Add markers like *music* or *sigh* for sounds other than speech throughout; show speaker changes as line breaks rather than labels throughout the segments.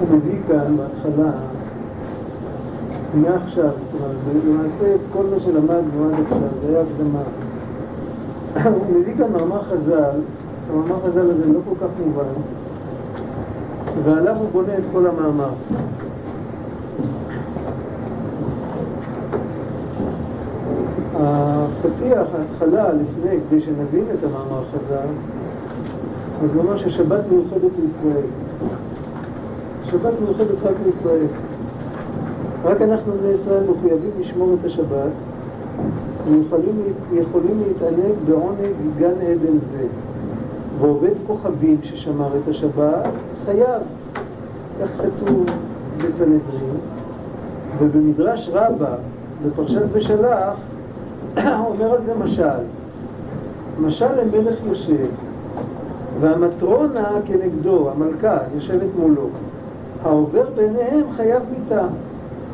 הוא מביא כאן בהתחלה, מעכשיו, למעשה את כל מה שלמדנו עד עכשיו, זה היה הקדמה. הוא מביא כאן מאמר חז"ל, המאמר חז"ל הזה לא כל כך מובן, ועליו הוא בונה את כל המאמר. הפתיח, ההתחלה, לפני, כדי שנבין את המאמר חז"ל, אז הוא אומר ששבת מיוחדת לישראל. שבת מיוחדת רק לישראל. רק אנחנו בני ישראל מחויבים לשמור את השבת ויכולים יכולים להתענג בעונג גן עדן זה. ועובד כוכבים ששמר את השבת חייב. כך כתוב בסנהדרין, ובמדרש רבה, בפרשת בשלח, *coughs* אומר על זה משל. משל למלך יושב, והמטרונה כנגדו, המלכה, יושבת מולו. העובר ביניהם חייב מיתה.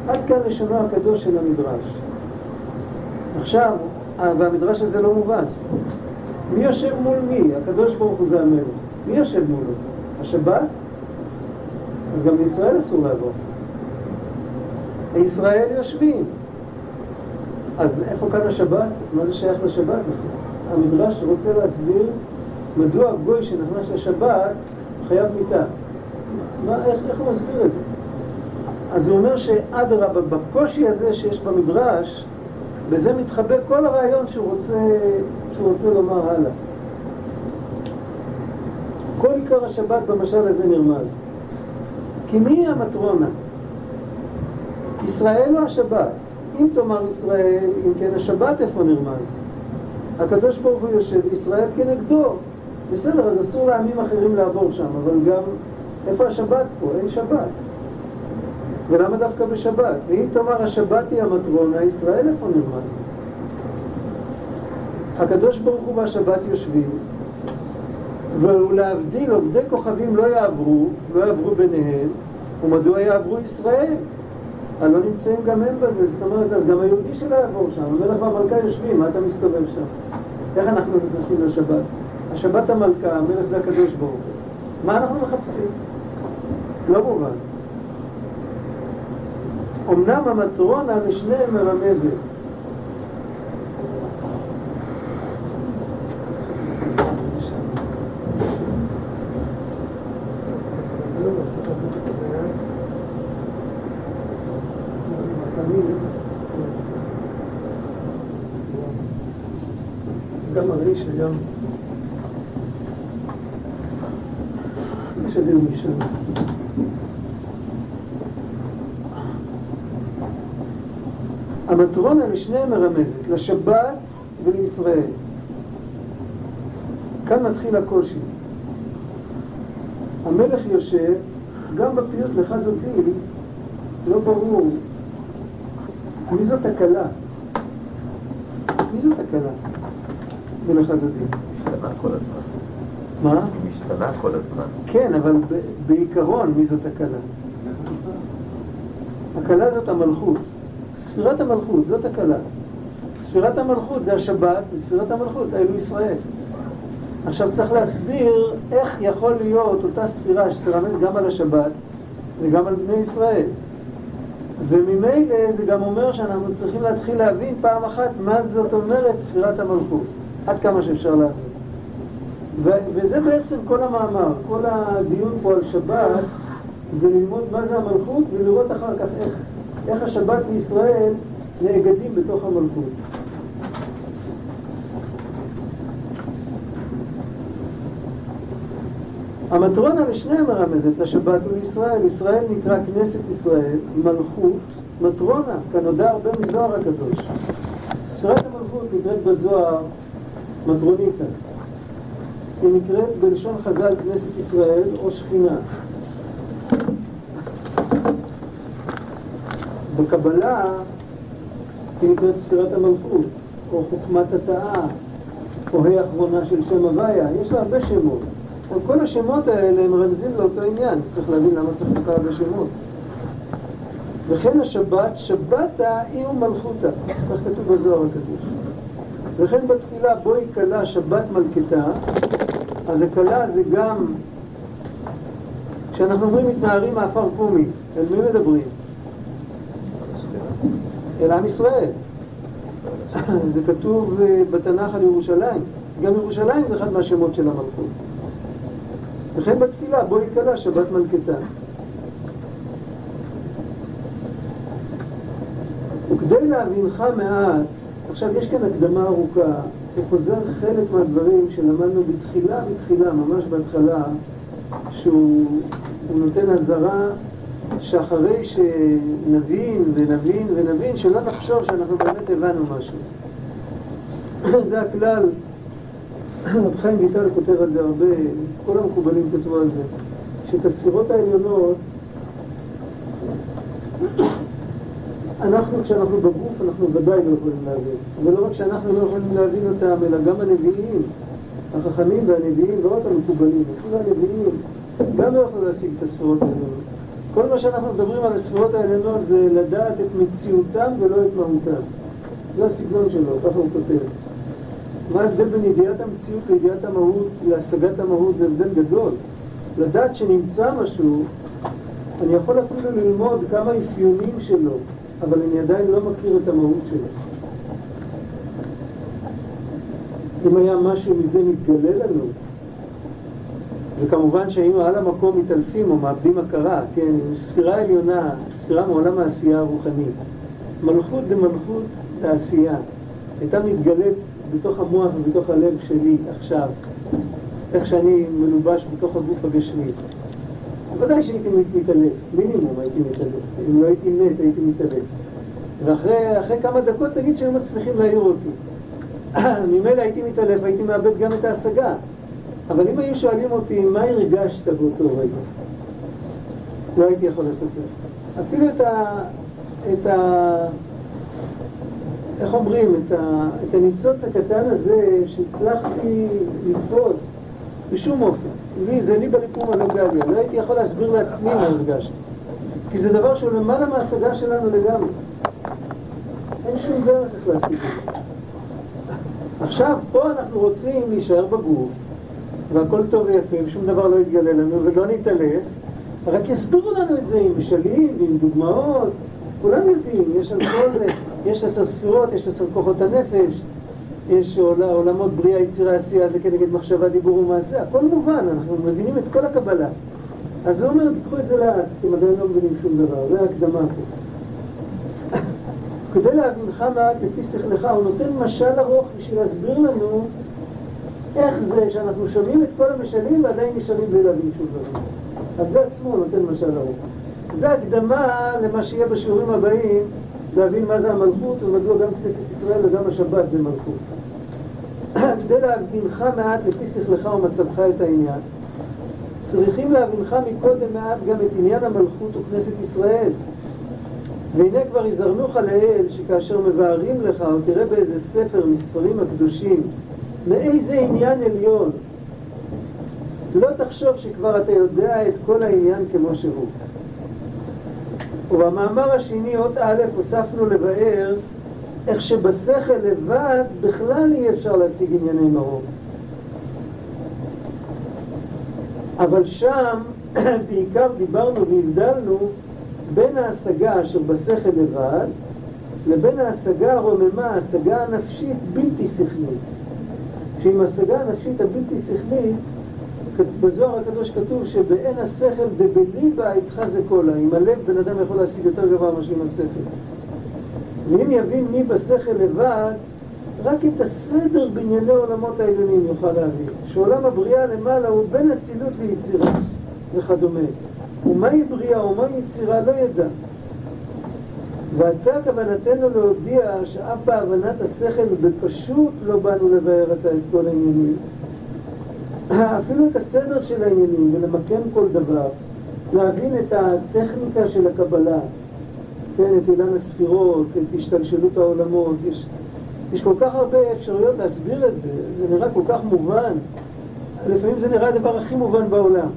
עד כאן לשונו הקדוש של המדרש. עכשיו, והמדרש הזה לא מובן. מי יושב מול מי? הקדוש ברוך הוא זה המלך. מי יושב מולו? השבת? אז גם לישראל אסור לעבור. ישראל יושבים. אז איפה כאן השבת? מה זה שייך לשבת? המדרש רוצה להסביר מדוע הגוי שנכנס לשבת חייב מיתה. מה, איך, איך הוא מסביר את זה? אז הוא אומר שאדרבה, בקושי הזה שיש במדרש, בזה מתחבא כל הרעיון שהוא רוצה, שהוא רוצה לומר הלאה. כל עיקר השבת במשל הזה נרמז. כי מי המטרונה? ישראל או השבת? אם תאמר ישראל, אם כן השבת איפה נרמז? הקדוש ברוך הוא יושב, ישראל כנגדו. בסדר, אז אסור לעמים אחרים לעבור שם, אבל גם איפה השבת פה? אין שבת. ולמה דווקא בשבת? ואם תאמר השבת היא המטרונה, ישראל איפה נרמז? הקדוש ברוך הוא והשבת יושבים, ולהבדיל עובדי כוכבים לא יעברו, לא יעברו ביניהם, ומדוע יעברו ישראל? הלא נמצאים גם הם בזה, זאת אומרת, אז גם היהודי שלא יעבור שם, המלך והמלכה יושבים, מה אתה מסתובב שם? איך אנחנו נכנסים לשבת? השבת המלכה, המלך זה הקדוש ברוך הוא. מה אנחנו מחפשים? לא מובן. אמנם המטרונה לשניהם מרמזת. גם הריש וגם... נשדר משם. לשניהם מרמזת, לשבת ולישראל. כאן מתחיל הקושי. המלך יושב, גם בפיוט לך דודי, לא ברור מי זאת הכלה. מי זאת הכלה בלך דודי?
משתנה כל הזמן.
מה?
משתנה כל הזמן.
כן, אבל בעיקרון מי זאת הכלה? הכלה זאת המלכות. ספירת המלכות, זאת הכלה. ספירת המלכות זה השבת, וספירת המלכות, אלו ישראל. עכשיו צריך להסביר איך יכול להיות אותה ספירה שתרמז גם על השבת וגם על בני ישראל. וממילא זה גם אומר שאנחנו צריכים להתחיל להבין פעם אחת מה זאת אומרת ספירת המלכות, עד כמה שאפשר להבין. וזה בעצם כל המאמר, כל הדיון פה על שבת זה ללמוד מה זה המלכות ולראות אחר כך איך, איך השבת בישראל נאגדים בתוך המלכות. המטרונה לשניהם מרמזת, לשבת ולישראל. ישראל נקרא כנסת ישראל, מלכות, מטרונה, כנודע הרבה מזוהר הקדוש. ספירת המלכות נקראת בזוהר מטרוניתא. היא נקראת בלשון חז"ל כנסת ישראל או שכינה. בקבלה היא נקראת ספירת המלכות, או חוכמת התאה, או ה' אחרונה של שם הוויה, יש לה הרבה שמות. אבל כל השמות האלה הם רמזים לאותו עניין, צריך להבין למה צריך כך הרבה שמות. וכן השבת, שבתה היא ומלכותה, כך כתוב בזוהר הקדוש. וכן בתפילה בואי כלה שבת מלכתה, אז הכלה זה גם כשאנחנו אומרים מתנערים מעפר קומי, על מי מדברים? אל עם ישראל. זה כתוב אה, בתנ"ך על ירושלים. גם ירושלים זה אחד מהשמות של המלכות. וכן בתפילה, בוא נתקדע שבת מלכתה. וכדי להבינך מעט, עכשיו יש כאן הקדמה ארוכה, הוא חוזר חלק מהדברים שלמדנו בתחילה, בתחילה, ממש בהתחלה, שהוא נותן אזהרה שאחרי שנבין ונבין ונבין, שלא נחשוב שאנחנו באמת הבנו משהו. *coughs* זה הכלל, *coughs* רב חיים ויטל כותב על זה הרבה, כל המקובלים כתבו על זה, שאת הספירות העליונות *coughs* אנחנו, כשאנחנו בגוף, אנחנו ודאי לא יכולים להבין. ולא רק שאנחנו לא יכולים להבין אותם, אלא גם הנביאים, החכמים והנביאים, לא רק המקובלים, אפילו הנביאים, גם לא יכולים להשיג את הספירות העליונות. כל מה שאנחנו מדברים על הספירות העליונות זה לדעת את מציאותם ולא את מהותם. זה הסגנון שלו, ככה הוא כותב. מה ההבדל בין ידיעת המציאות לידיעת המהות, להשגת המהות, זה הבדל גדול. לדעת שנמצא משהו, אני יכול אפילו ללמוד כמה אפיונים שלו, אבל אני עדיין לא מכיר את המהות שלו. אם היה משהו מזה מתגלה לנו, וכמובן שהיינו על המקום מתעלפים או מאבדים הכרה, כן, ספירה עליונה, ספירה מעולם העשייה הרוחנית. מלכות דמלכות העשייה, הייתה מתגלית בתוך המוח ובתוך הלב שלי עכשיו, איך שאני מלובש בתוך הגוף הגשמי. ודאי שהייתי מתעלף, מינימום הייתי מתעלף. אם לא הייתי מת, הייתי מתעלף. ואחרי כמה דקות תגיד שהם מצליחים להעיר אותי. *clears throat* ממילא הייתי מתעלף, הייתי מאבד גם את ההשגה. אבל אם היו שואלים אותי מה הרגשת באותו רגע, לא הייתי יכול לספר. אפילו את ה... את ה... איך אומרים? את, ה, את הניצוץ הקטן הזה שהצלחתי לתפוס בשום אופן. לי, זה לי בליקום הלגליה. לא הייתי יכול להסביר לעצמי מה הרגשתי. כי זה דבר שהוא למעלה מההשגה שלנו לגמרי. אין שום דרך איך להשיג את זה. עכשיו, פה אנחנו רוצים להישאר בגוף, והכל טוב ויפה, ושום דבר לא יתגלה לנו, ולא נתעלף, רק יסבירו לנו את זה עם משלים ועם דוגמאות, כולם יודעים, יש על כל זה, יש עשר ספירות, יש עשר כוחות הנפש, יש עולמות בריאה, יצירה, עשייה, זה כנגד מחשבה, דיבור ומעשה, הכל מובן, אנחנו מבינים את כל הקבלה. אז הוא אומר, תיקחו את זה לאט, אתם עדיין לא מבינים שום דבר, זה הקדמה פה. כדי להבינך מעט לפי שכלך, הוא נותן משל ארוך בשביל להסביר לנו איך זה שאנחנו שומעים את כל המשלים ועדיין נשארים בלי להבין שום דבר. על זה עצמו נותן משל ארוך. זה הקדמה למה שיהיה בשיעורים הבאים, להבין מה זה המלכות ומדוע גם כנסת ישראל וגם השבת זה מלכות. כדי להבינך מעט לפי שכלך ומצבך את העניין, צריכים להבינך מקודם מעט גם את עניין המלכות וכנסת ישראל. והנה כבר יזרנוך לאל שכאשר מבארים לך, או תראה באיזה ספר מספרים הקדושים, מאיזה עניין עליון, לא תחשוב שכבר אתה יודע את כל העניין כמו שהוא. ובמאמר השני, אות א', הוספנו לבאר איך שבשכל לבד בכלל אי אפשר להשיג ענייני מרום. אבל שם *clears throat* בעיקר דיברנו והבדלנו בין ההשגה אשר בשכל לבד לבין ההשגה הרוממה, ההשגה הנפשית בלתי שכלית. שעם ההשגה הנפשית הבלתי שכלית בזוהר הקדוש כתוב שבאין השכל דבליבה איתך זה קולה. עם הלב בן אדם יכול להשיג יותר גבוה מאשר עם השכל. ואם יבין מי בשכל לבד, רק את הסדר בענייני עולמות העליונים יוכל להבין. שעולם הבריאה למעלה הוא בין אצילות ויצירה וכדומה. ומהי בריאה ומהי יצירה לא ידע. ועתה כוונתנו להודיע שאף בהבנת השכל בפשוט לא באנו לבאר את כל העניינים. *clears throat* אפילו את הסדר של העניינים ולמקם כל דבר, להבין את הטכניקה של הקבלה, כן, את עידן הספירות, את השתלשלות העולמות, יש, יש כל כך הרבה אפשרויות להסביר את זה, זה נראה כל כך מובן, לפעמים זה נראה הדבר הכי מובן בעולם.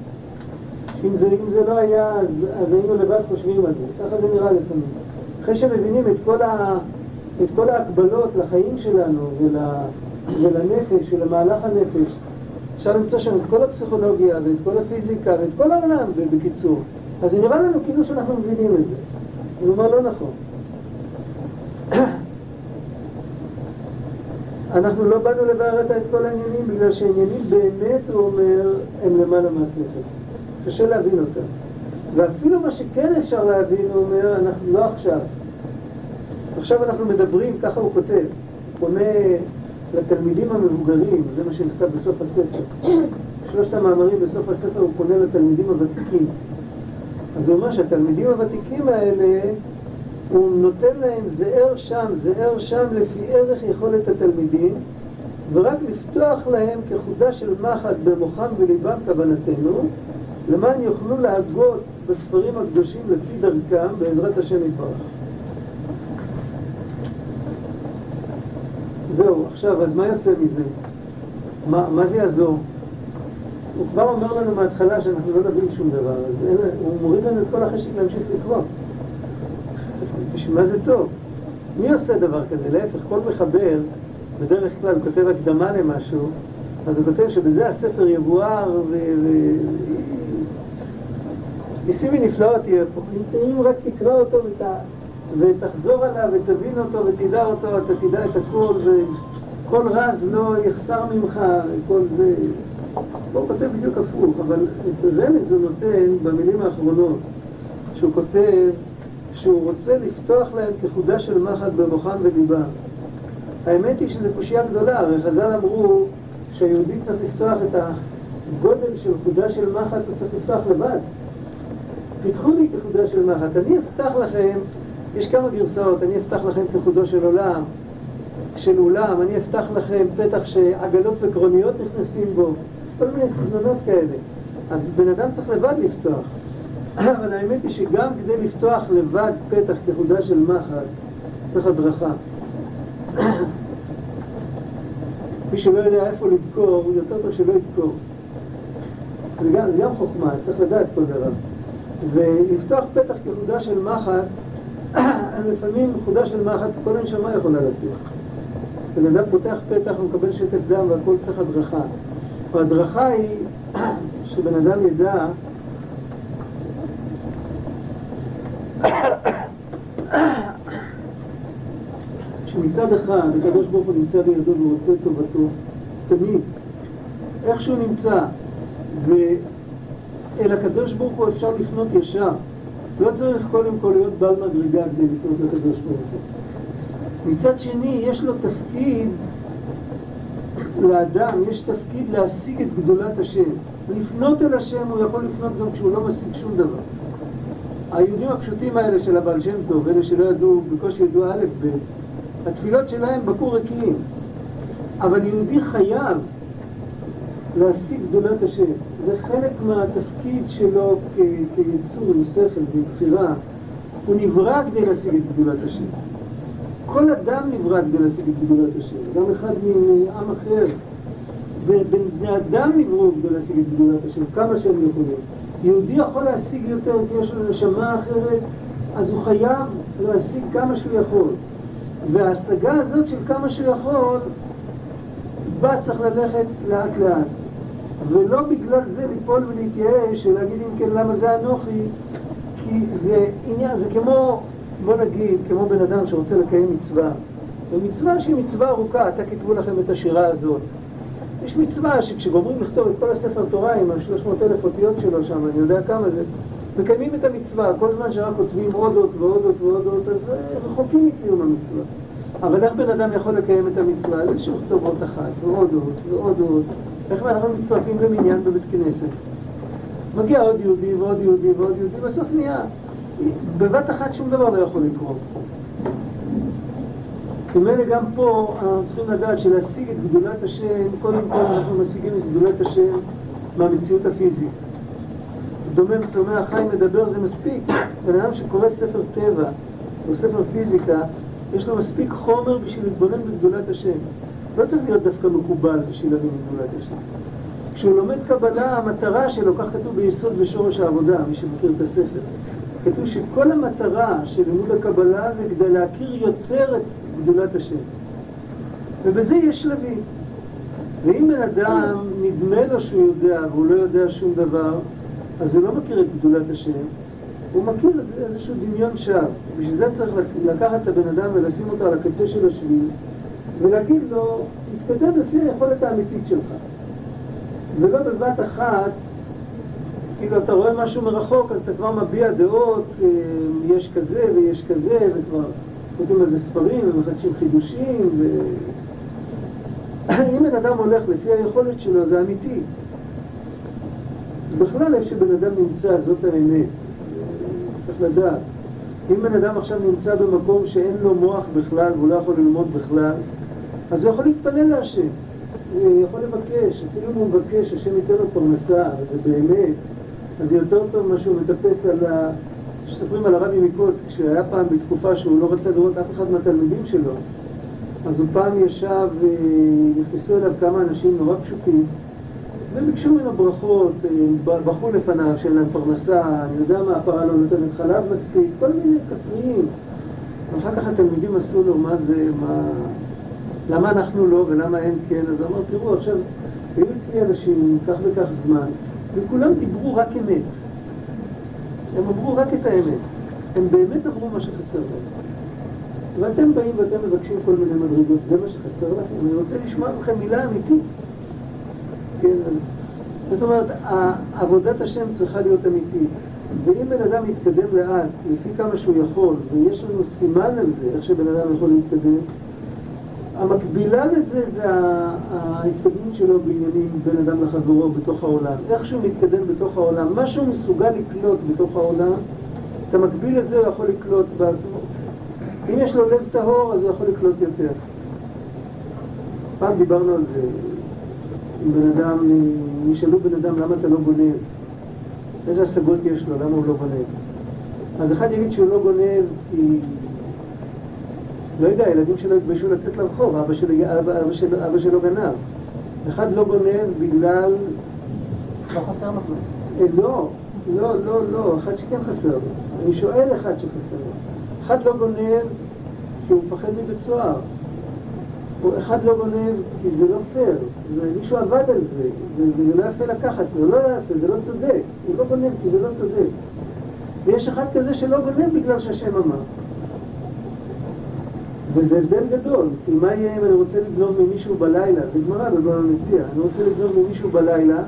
אם זה, אם זה לא היה, אז, אז היינו לבד חושבים על זה, ככה זה נראה לפעמים. אחרי שמבינים את כל, ה, את כל ההקבלות לחיים שלנו ול, ולנפש ולמהלך הנפש, אפשר למצוא שם את כל הפסיכולוגיה ואת כל הפיזיקה ואת כל העולם, בקיצור. אז זה נראה לנו כאילו שאנחנו מבינים את זה. אני אומר, לא נכון. *coughs* אנחנו לא באנו לבאר את כל העניינים, בגלל שעניינים באמת, הוא אומר, הם למעלה מהשכל. קשה להבין אותם. ואפילו מה שכן אפשר להבין, הוא אומר, אנחנו לא עכשיו. עכשיו אנחנו מדברים, ככה הוא כותב, פונה לתלמידים המבוגרים, זה מה שנכתב בסוף הספר. שלושת המאמרים בסוף הספר הוא פונה לתלמידים הוותיקים. אז הוא אומר שהתלמידים הוותיקים האלה, הוא נותן להם זהר שם, זהר שם לפי ערך יכולת התלמידים, ורק לפתוח להם כחודה של מחט במוחם וליבם כוונתנו, למען יוכלו להגות בספרים הקדושים לפי דרכם, בעזרת השם יתברך. זהו, עכשיו, אז מה יוצא מזה? מה, מה זה יעזור? הוא כבר אומר לנו מההתחלה שאנחנו לא נבין שום דבר, אז אין, הוא מוריד לנו את כל החשק להמשיך לקרוא. בשביל מה זה טוב? מי עושה דבר כזה? להפך, כל מחבר, בדרך כלל הוא כותב הקדמה למשהו, אז הוא כותב שבזה הספר יבואר ו... ו... ניסים ונפלאות יהיה פה. אם רק תקרא אותו ות... ותחזור עליו ותבין אותו ותדע אותו, אתה תדע את הכל וכל רז לא יחסר ממך וכל זה. הוא כותב בדיוק הפוך, אבל את רמז הוא נותן במילים האחרונות, שהוא כותב שהוא רוצה לפתוח להם כחודה של מחט במוחם וליבם. האמת היא שזו קושייה גדולה, הרי חז"ל אמרו שהיהודי צריך לפתוח את הגודל של חודה של מחט, הוא צריך לפתוח לבד. פיתחו לי כחודה של מחט, אני אפתח לכם, יש כמה גרסאות, אני אפתח לכם כחודו של עולם, של אולם, אני אפתח לכם פתח שעגלות וקרוניות נכנסים בו, כל מיני סגנונות כאלה. אז בן אדם צריך לבד לפתוח. *clears throat* אבל האמת היא שגם כדי לפתוח לבד פתח כחודה של מחט, צריך הדרכה. *clears throat* מי שלא יודע איפה לדקור, יותר טוב שלא ידקור. זה גם חוכמה, צריך לדעת כל דבר. ולפתוח פתח כחודה של מחט, *clears throat* לפעמים חודה של מחט, כל הנשמה יכולה להצליח. בן אדם פותח פתח ומקבל שטף דם והכל צריך הדרכה. וההדרכה היא *clears throat* שבן אדם ידע *clears throat* שמצד אחד הקדוש ברוך הוא נמצא לידו ורוצה את טובתו, תמיד, איך שהוא נמצא, ואל הקדוש ברוך הוא אפשר לפנות ישר. לא צריך קודם כל להיות בעל מדרגה כדי לפנות לקדוש ברוך הוא. מצד שני, יש לו תפקיד, לאדם יש תפקיד להשיג את גדולת השם. לפנות אל השם הוא יכול לפנות גם כשהוא לא משיג שום דבר. היהודים הפשוטים האלה של הבעל שם טוב, אלה שלא ידעו, בקושי ידעו א' ב', התפילות שלהם בקעו ריקים. אבל יהודי חייב להשיג גדולת השם. זה חלק מהתפקיד שלו כיצור עם שכל ועם בחירה. הוא נברא כדי להשיג את גדולת השם. כל אדם נברא כדי להשיג את גדולת השם, גם אחד מעם אחר. בני אדם נבראו כדי להשיג את גדולת השם, כמה שהם יכולים. יהודי יכול להשיג יותר כי יש לו נשמה אחרת, אז הוא חייב להשיג כמה שהוא יכול. וההשגה הזאת של כמה שהוא יכול, בה צריך ללכת לאט לאט. ולא בגלל זה ליפול ולהתייאש, ולהגיד אם כן למה זה אנוכי, כי זה עניין, זה כמו, בוא נגיד, כמו בן אדם שרוצה לקיים מצווה. ומצווה שהיא מצווה ארוכה, עתה כתבו לכם את השירה הזאת. יש מצווה שכשגומרים לכתוב את כל הספר תורה עם ה-300 אלף אותיות שלו שם, אני יודע כמה זה, מקיימים את המצווה, כל זמן שרק כותבים עוד אות ועוד אות ועוד אות, אז רחוקים מקיום המצווה. אבל איך בן אדם יכול לקיים את המצווה? על איזשהו כתובות אחת, ועוד אות ועוד אות. איך אנחנו מצטרפים למניין בבית כנסת? מגיע עוד יהודי ועוד יהודי ועוד יהודי, בסוף נהיה. בבת אחת שום דבר לא יכול לקרות. כמילא גם פה אנחנו צריכים לדעת שלהשיג את גדולת השם, קודם כל אנחנו משיגים את גדולת השם מהמציאות הפיזית. דומם, צומח, חי, מדבר זה מספיק. בן אדם שקורא ספר טבע או ספר פיזיקה, יש לו מספיק חומר בשביל להתבונן בגדולת השם. לא צריך להיות דווקא מקובל בשביל להבין את גדולת השם. כשהוא לומד קבלה, המטרה שלו, כך כתוב ביסוד ושורש העבודה, מי שמכיר את הספר, כתוב שכל המטרה של לימוד הקבלה זה כדי להכיר יותר את גדולת השם. ובזה יש שלבים. ואם בן אדם נדמה לו שהוא יודע והוא לא יודע שום דבר, אז הוא לא מכיר את גדולת השם, הוא מכיר איזשהו דמיון שווא. בשביל זה צריך לקחת את הבן אדם ולשים אותו על הקצה של השביל ולהגיד לו, תתקדם לפי היכולת האמיתית שלך. ולא בבת אחת, כאילו אתה רואה משהו מרחוק אז אתה כבר מביע דעות, אה, יש כזה ויש כזה, וכבר כותבים על זה ספרים ומחדשים חידושים, ו... *clears throat* אם בן אדם הולך לפי היכולת שלו זה אמיתי. בכלל איפה שבן אדם נמצא זאת האמת. צריך לדעת. אם בן אדם עכשיו נמצא במקום שאין לו מוח בכלל והוא לא יכול ללמוד בכלל, אז הוא יכול להתפלל להשם. הוא יכול לבקש, אפילו אם הוא מבקש, השם ייתן לו פרנסה, וזה באמת, אז זה יותר טוב ממה שהוא מטפס על ה... מספרים על הרבי מקוס, כשהיה פעם בתקופה שהוא לא רצה לראות אף אחד מהתלמידים שלו, אז הוא פעם ישב, ונכנסו אליו כמה אנשים נורא פשוטים, והם ביקשו ממנו ברכות, אה, בכו לפניו שאין להם פרנסה, אני יודע מה, הפרה לא נותנת חלב מספיק, כל מיני כפריים. ואחר כך התלמידים עשו לו, מה זה, מה... למה אנחנו לא ולמה הם כן? אז אמר, תראו, עכשיו, היו אצלי אנשים כך וכך זמן, וכולם דיברו רק אמת. הם אמרו רק את האמת. הם באמת אמרו מה שחסר להם. ואתם באים ואתם מבקשים כל מיני מדרגות, זה מה שחסר לכם? אני רוצה לשמוע מכם מילה אמיתית. כן, זאת אומרת, עבודת השם צריכה להיות אמיתית. ואם בן אדם יתקדם לאט, לפי כמה שהוא יכול, ויש לנו סימן על זה, איך שבן אדם יכול להתקדם, המקבילה לזה זה ההתקדמות שלו בעניינים בין אדם לחברו בתוך העולם. איך שהוא מתקדם בתוך העולם, מה שהוא מסוגל לקלוט בתוך העולם, את המקביל לזה הוא יכול לקלוט, אם יש לו לב טהור אז הוא יכול לקלוט יותר. פעם דיברנו על זה, עם בן אדם, נשאלו בן אדם למה אתה לא גונב, איזה השגות יש לו, למה הוא לא גונב. אז אחד יגיד שהוא לא גונב כי לא יודע, הילדים שלו התביישו לצאת לרחוב, אבא שלו, אבא, אבא, שלו, אבא שלו גנב. אחד לא גונב בגלל...
לא חסר לו
אה, לא, לא, לא, לא, אחד שכן חסר. אני שואל אחד שחסר. אחד לא גונב כי הוא מפחד מבית סוהר. אחד לא גונב כי זה לא פייר, ומישהו עבד על זה, וזה לא יפה לקחת, זה לא יפה, זה לא צודק. הוא לא גונב כי זה לא צודק. ויש אחד כזה שלא גונב בגלל שהשם אמר. וזה הבדל גדול, כי מה יהיה אם אני רוצה לגנוב ממישהו בלילה, זה גמרא בבבא מציע, אני רוצה לגנוב ממישהו בלילה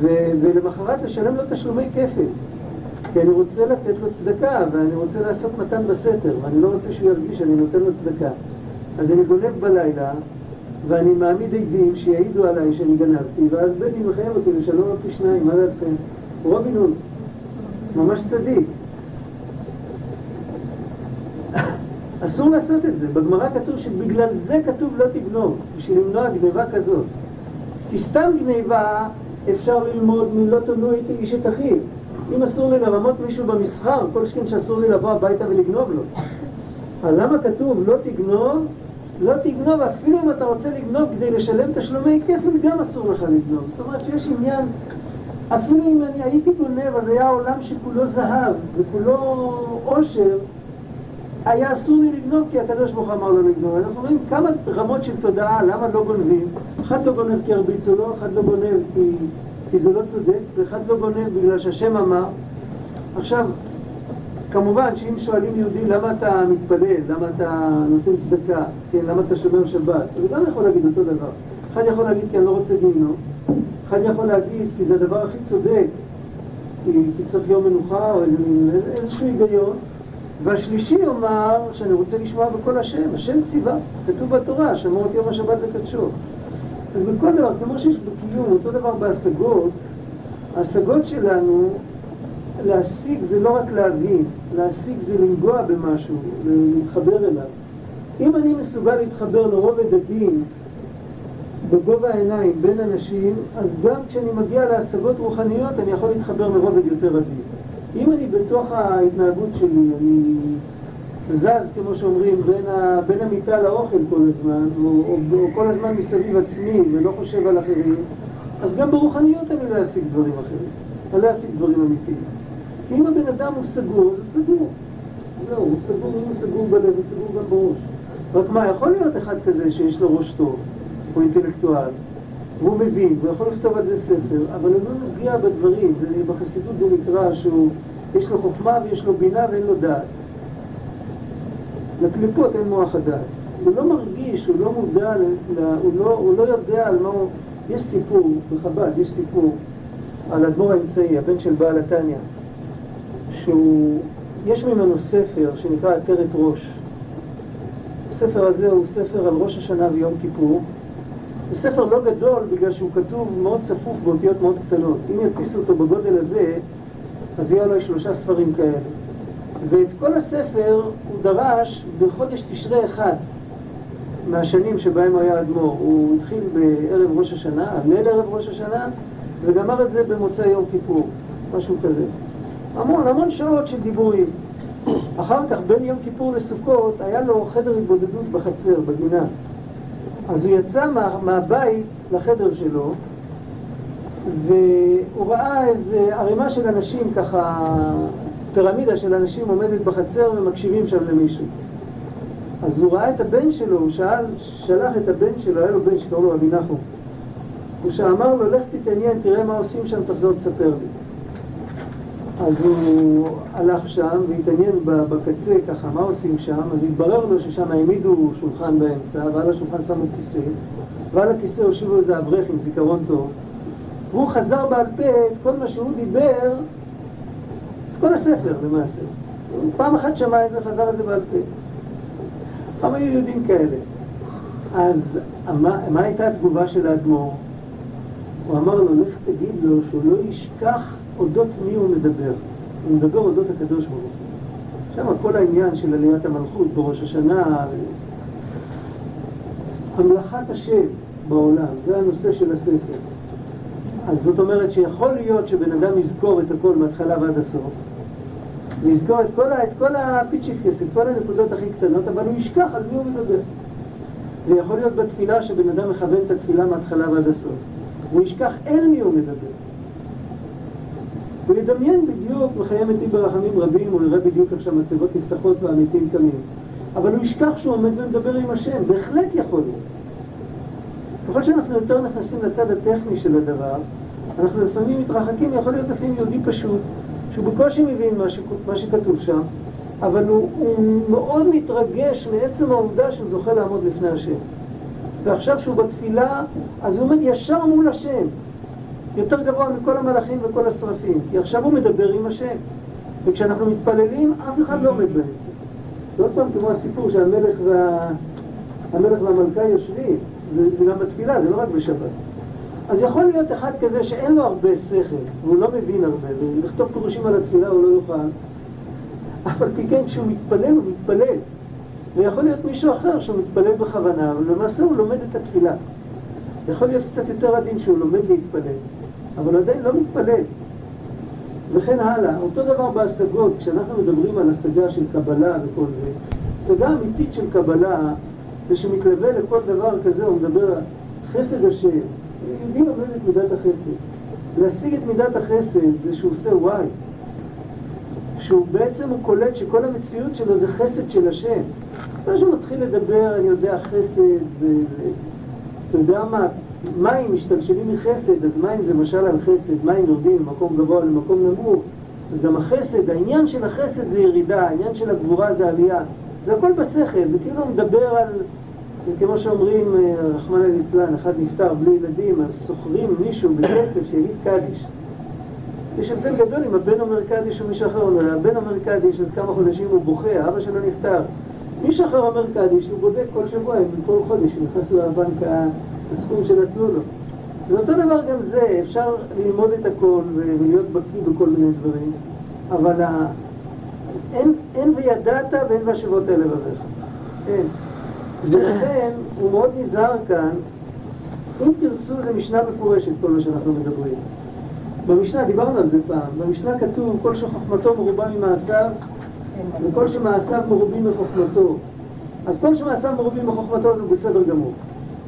ו- ולמחרת לשלם לו תשלומי כפל. כי אני רוצה לתת לו צדקה ואני רוצה לעשות מתן בסתר ואני לא רוצה שהוא ירגיש שאני נותן לו צדקה. אז אני גונב בלילה ואני מעמיד עדים שיעידו עליי שאני גנבתי ואז בני מחייב אותי לשלם לו פי שניים, מה דעתכם? רובין הוד, ממש צדיק אסור לעשות את זה. בגמרא כתוב שבגלל זה כתוב לא תגנוב, בשביל למנוע גניבה כזאת. כי סתם גניבה אפשר ללמוד מלא תונו איש את אחיו. אם אסור לי לרמות מישהו במסחר, כל שכן שאסור לי לבוא הביתה ולגנוב לו. אז למה כתוב לא תגנוב? לא תגנוב, אפילו אם אתה רוצה לגנוב כדי לשלם תשלומי כפל, גם אסור לך לגנוב. זאת אומרת שיש עניין, אפילו אם אני הייתי גונב, אז היה עולם שכולו זהב וכולו עושר, היה אסור לי לגנוב כי הקדוש ברוך אמר לו לגנוב. אנחנו רואים כמה רמות של תודעה, למה לא גונבים. אחד לא גונב כי הרביצו לו, אחד לא גונב כי, כי זה לא צודק, ואחד לא גונב בגלל שהשם אמר. עכשיו, כמובן שאם שואלים יהודים למה אתה מתפלל, למה אתה נותן צדקה, כן, למה אתה שומר שבת, הוא גם יכול להגיד אותו דבר. אחד יכול להגיד כי אני לא רוצה גיהנום, אחד יכול להגיד כי זה הדבר הכי צודק, כי, כי צריך יום מנוחה או איזה, איזשהו היגיון. והשלישי יאמר שאני רוצה לשמוע בקול השם, השם ציווה, כתוב בתורה, שמור את יום השבת לקדשו. אז בכל דבר, כמו שיש בקיום, אותו דבר בהשגות, ההשגות שלנו, להשיג זה לא רק להבין, להשיג זה לנגוע במשהו, להתחבר אליו. אם אני מסוגל להתחבר לרובד הדין בגובה העיניים בין אנשים, אז גם כשאני מגיע להשגות רוחניות אני יכול להתחבר לרובד יותר עדין. אם אני בתוך ההתנהגות שלי, אני זז, כמו שאומרים, בין, ה, בין המיטה לאוכל כל הזמן, או, או, או כל הזמן מסביב עצמי ולא חושב על אחרים, אז גם ברוחניות אני לא אשיג דברים אחרים, אני לא אשיג דברים אמיתיים. כי אם הבן אדם הוא סגור, זה סגור. לא, הוא סגור, אם הוא סגור בלב, הוא סגור גם בראש. רק מה, יכול להיות אחד כזה שיש לו ראש טוב, הוא אינטלקטואל, והוא מבין, והוא יכול לכתוב על זה ספר, אבל הוא לא נוגע בדברים, בחסידות זה נקרא שהוא, יש לו חוכמה ויש לו בינה ואין לו דעת. לקליפות אין מוח הדעת. הוא לא מרגיש, הוא לא מודע, הוא לא, הוא לא יודע על מה הוא... יש סיפור, בחב"ד יש סיפור על אדמו"ר האמצעי, הבן של בעל התניא, שהוא, יש ממנו ספר שנקרא עטרת ראש. הספר הזה הוא ספר על ראש השנה ויום כיפור. הוא ספר לא גדול בגלל שהוא כתוב מאוד צפוף באותיות מאוד קטנות. אם ידפיסו אותו בגודל הזה, אז יהיו לו שלושה ספרים כאלה. ואת כל הספר הוא דרש בחודש תשרי אחד מהשנים שבהם היה אדמו"ר. הוא התחיל בערב ראש השנה, ליל ערב ראש השנה, וגמר את זה במוצאי יום כיפור, משהו כזה. המון, המון שעות של דיבורים. אחר כך, בין יום כיפור לסוכות, היה לו חדר התבודדות בחצר, בגינה. אז הוא יצא מה, מהבית לחדר שלו, והוא ראה איזה ערימה של אנשים, ככה, פירמידה של אנשים עומדת בחצר ומקשיבים שם למישהו. אז הוא ראה את הבן שלו, הוא שאל, שלח את הבן שלו, היה לו בן שקראו לו רבי נחום. הוא שאמר לו, לך תתעניין, תראה מה עושים שם, תחזור תספר לי. אז הוא הלך שם והתעניין בקצה, ככה, מה עושים שם? אז התברר לו ששם העמידו שולחן באמצע, ועל השולחן שמו כיסא, ועל הכיסא הושיבו איזה אברך עם זיכרון טוב, והוא חזר בעל פה את כל מה שהוא דיבר, את כל הספר למעשה. פעם אחת שמע את זה, חזר את זה בעל פה. פעם היו יהודים כאלה. אז מה, מה הייתה התגובה של האדמו"ר? הוא אמר לו, לך תגיד לו שהוא לא ישכח אודות מי הוא מדבר. הוא מדבר אודות הקדוש ברוך הוא. שם כל העניין של עליית המלכות בראש השנה, המלאכת השם בעולם, זה הנושא של הספר. אז זאת אומרת שיכול להיות שבן אדם יזכור את הכל מההתחלה ועד הסוף, ויזכור את כל, הפיצ'יפקס, את כל הנקודות הכי קטנות, אבל הוא ישכח על מי הוא מדבר. ויכול להיות בתפילה שבן אדם מכוון את התפילה מההתחלה ועד הסוף. הוא ישכח אל מי הוא מדבר. הוא ידמיין בדיוק, מחיים אותי ברחמים רבים, הוא יראה בדיוק איך שהמצבות נפתחות והמתים קמים. אבל הוא ישכח שהוא עומד ומדבר עם השם, בהחלט יכול להיות. ככל שאנחנו יותר נכנסים לצד הטכני של הדבר, אנחנו לפעמים מתרחקים, יכול להיות לפעמים יהודי פשוט, שהוא בקושי מבין מה, ש... מה שכתוב שם, אבל הוא, הוא מאוד מתרגש מעצם העובדה שהוא זוכה לעמוד לפני השם. ועכשיו שהוא בתפילה, אז הוא עומד ישר מול השם. יותר גבוה מכל המלאכים וכל השרפים, כי עכשיו הוא מדבר עם השם. וכשאנחנו מתפללים, אף אחד לא עומד באמצע. זה עוד פעם כמו הסיפור שהמלך וה... המלך והמלכה יושבים, זה, זה גם בתפילה, זה לא רק בשבת. אז יכול להיות אחד כזה שאין לו הרבה שכל, והוא לא מבין הרבה, ולכתוב פירושים על התפילה הוא לא יוכל, אבל פי כן כשהוא מתפלל, הוא מתפלל. ויכול להיות מישהו אחר שהוא מתפלל בכוונה, אבל למעשה הוא לומד את התפילה. יכול להיות קצת יותר עדין שהוא לומד להתפלל. אבל עדיין לא מתפלל. וכן הלאה. אותו דבר בהשגות, כשאנחנו מדברים על השגה של קבלה וכל זה, השגה אמיתית של קבלה זה שמתלווה לכל דבר כזה, הוא מדבר על חסד השם. יהודי לומד את מידת החסד. להשיג את מידת החסד זה שהוא עושה וואי. שהוא בעצם הוא קולט שכל המציאות שלו זה חסד של השם. אחרי שהוא מתחיל לדבר, אני יודע, חסד, ואתה יודע מה, מים משתלשלים מחסד, אז מים זה משל על חסד, מים יורדים ממקום גבוה למקום נמוך, אז גם החסד, העניין של החסד זה ירידה, העניין של הגבורה זה עלייה. זה הכל בשכל, זה כאילו מדבר על, זה כמו שאומרים, אה, רחמנא ליצלן, אחד נפטר בלי ילדים, אז שוכרים מישהו בכסף שיגיד קדיש. יש הבדל גדול אם הבן אומר קדיש או מישהו אחר אומר, הבן אומר קדיש, אז כמה חודשים הוא בוכה, אבא שלו נפטר. מישהו אחר אומר קדיש, הוא בודק כל שבוע, כל חודש, הוא נכנס לבנק הסכום שנתנו לו. זה אותו דבר גם זה, אפשר ללמוד את הכל ולהיות בקיא בכל מיני דברים, אבל ה... אין, אין וידעת ואין והשבות אלה לבביך. אין. ולכן הוא מאוד נזהר כאן, אם תרצו זה משנה מפורשת כל מה שאנחנו מדברים. במשנה, דיברנו על זה פעם, במשנה כתוב כל שחוכמתו מרובה ממעשיו וכל שמעשיו מרובים מחוכמתו. אז כל שמעשיו מרובים מחוכמתו זה בסדר גמור.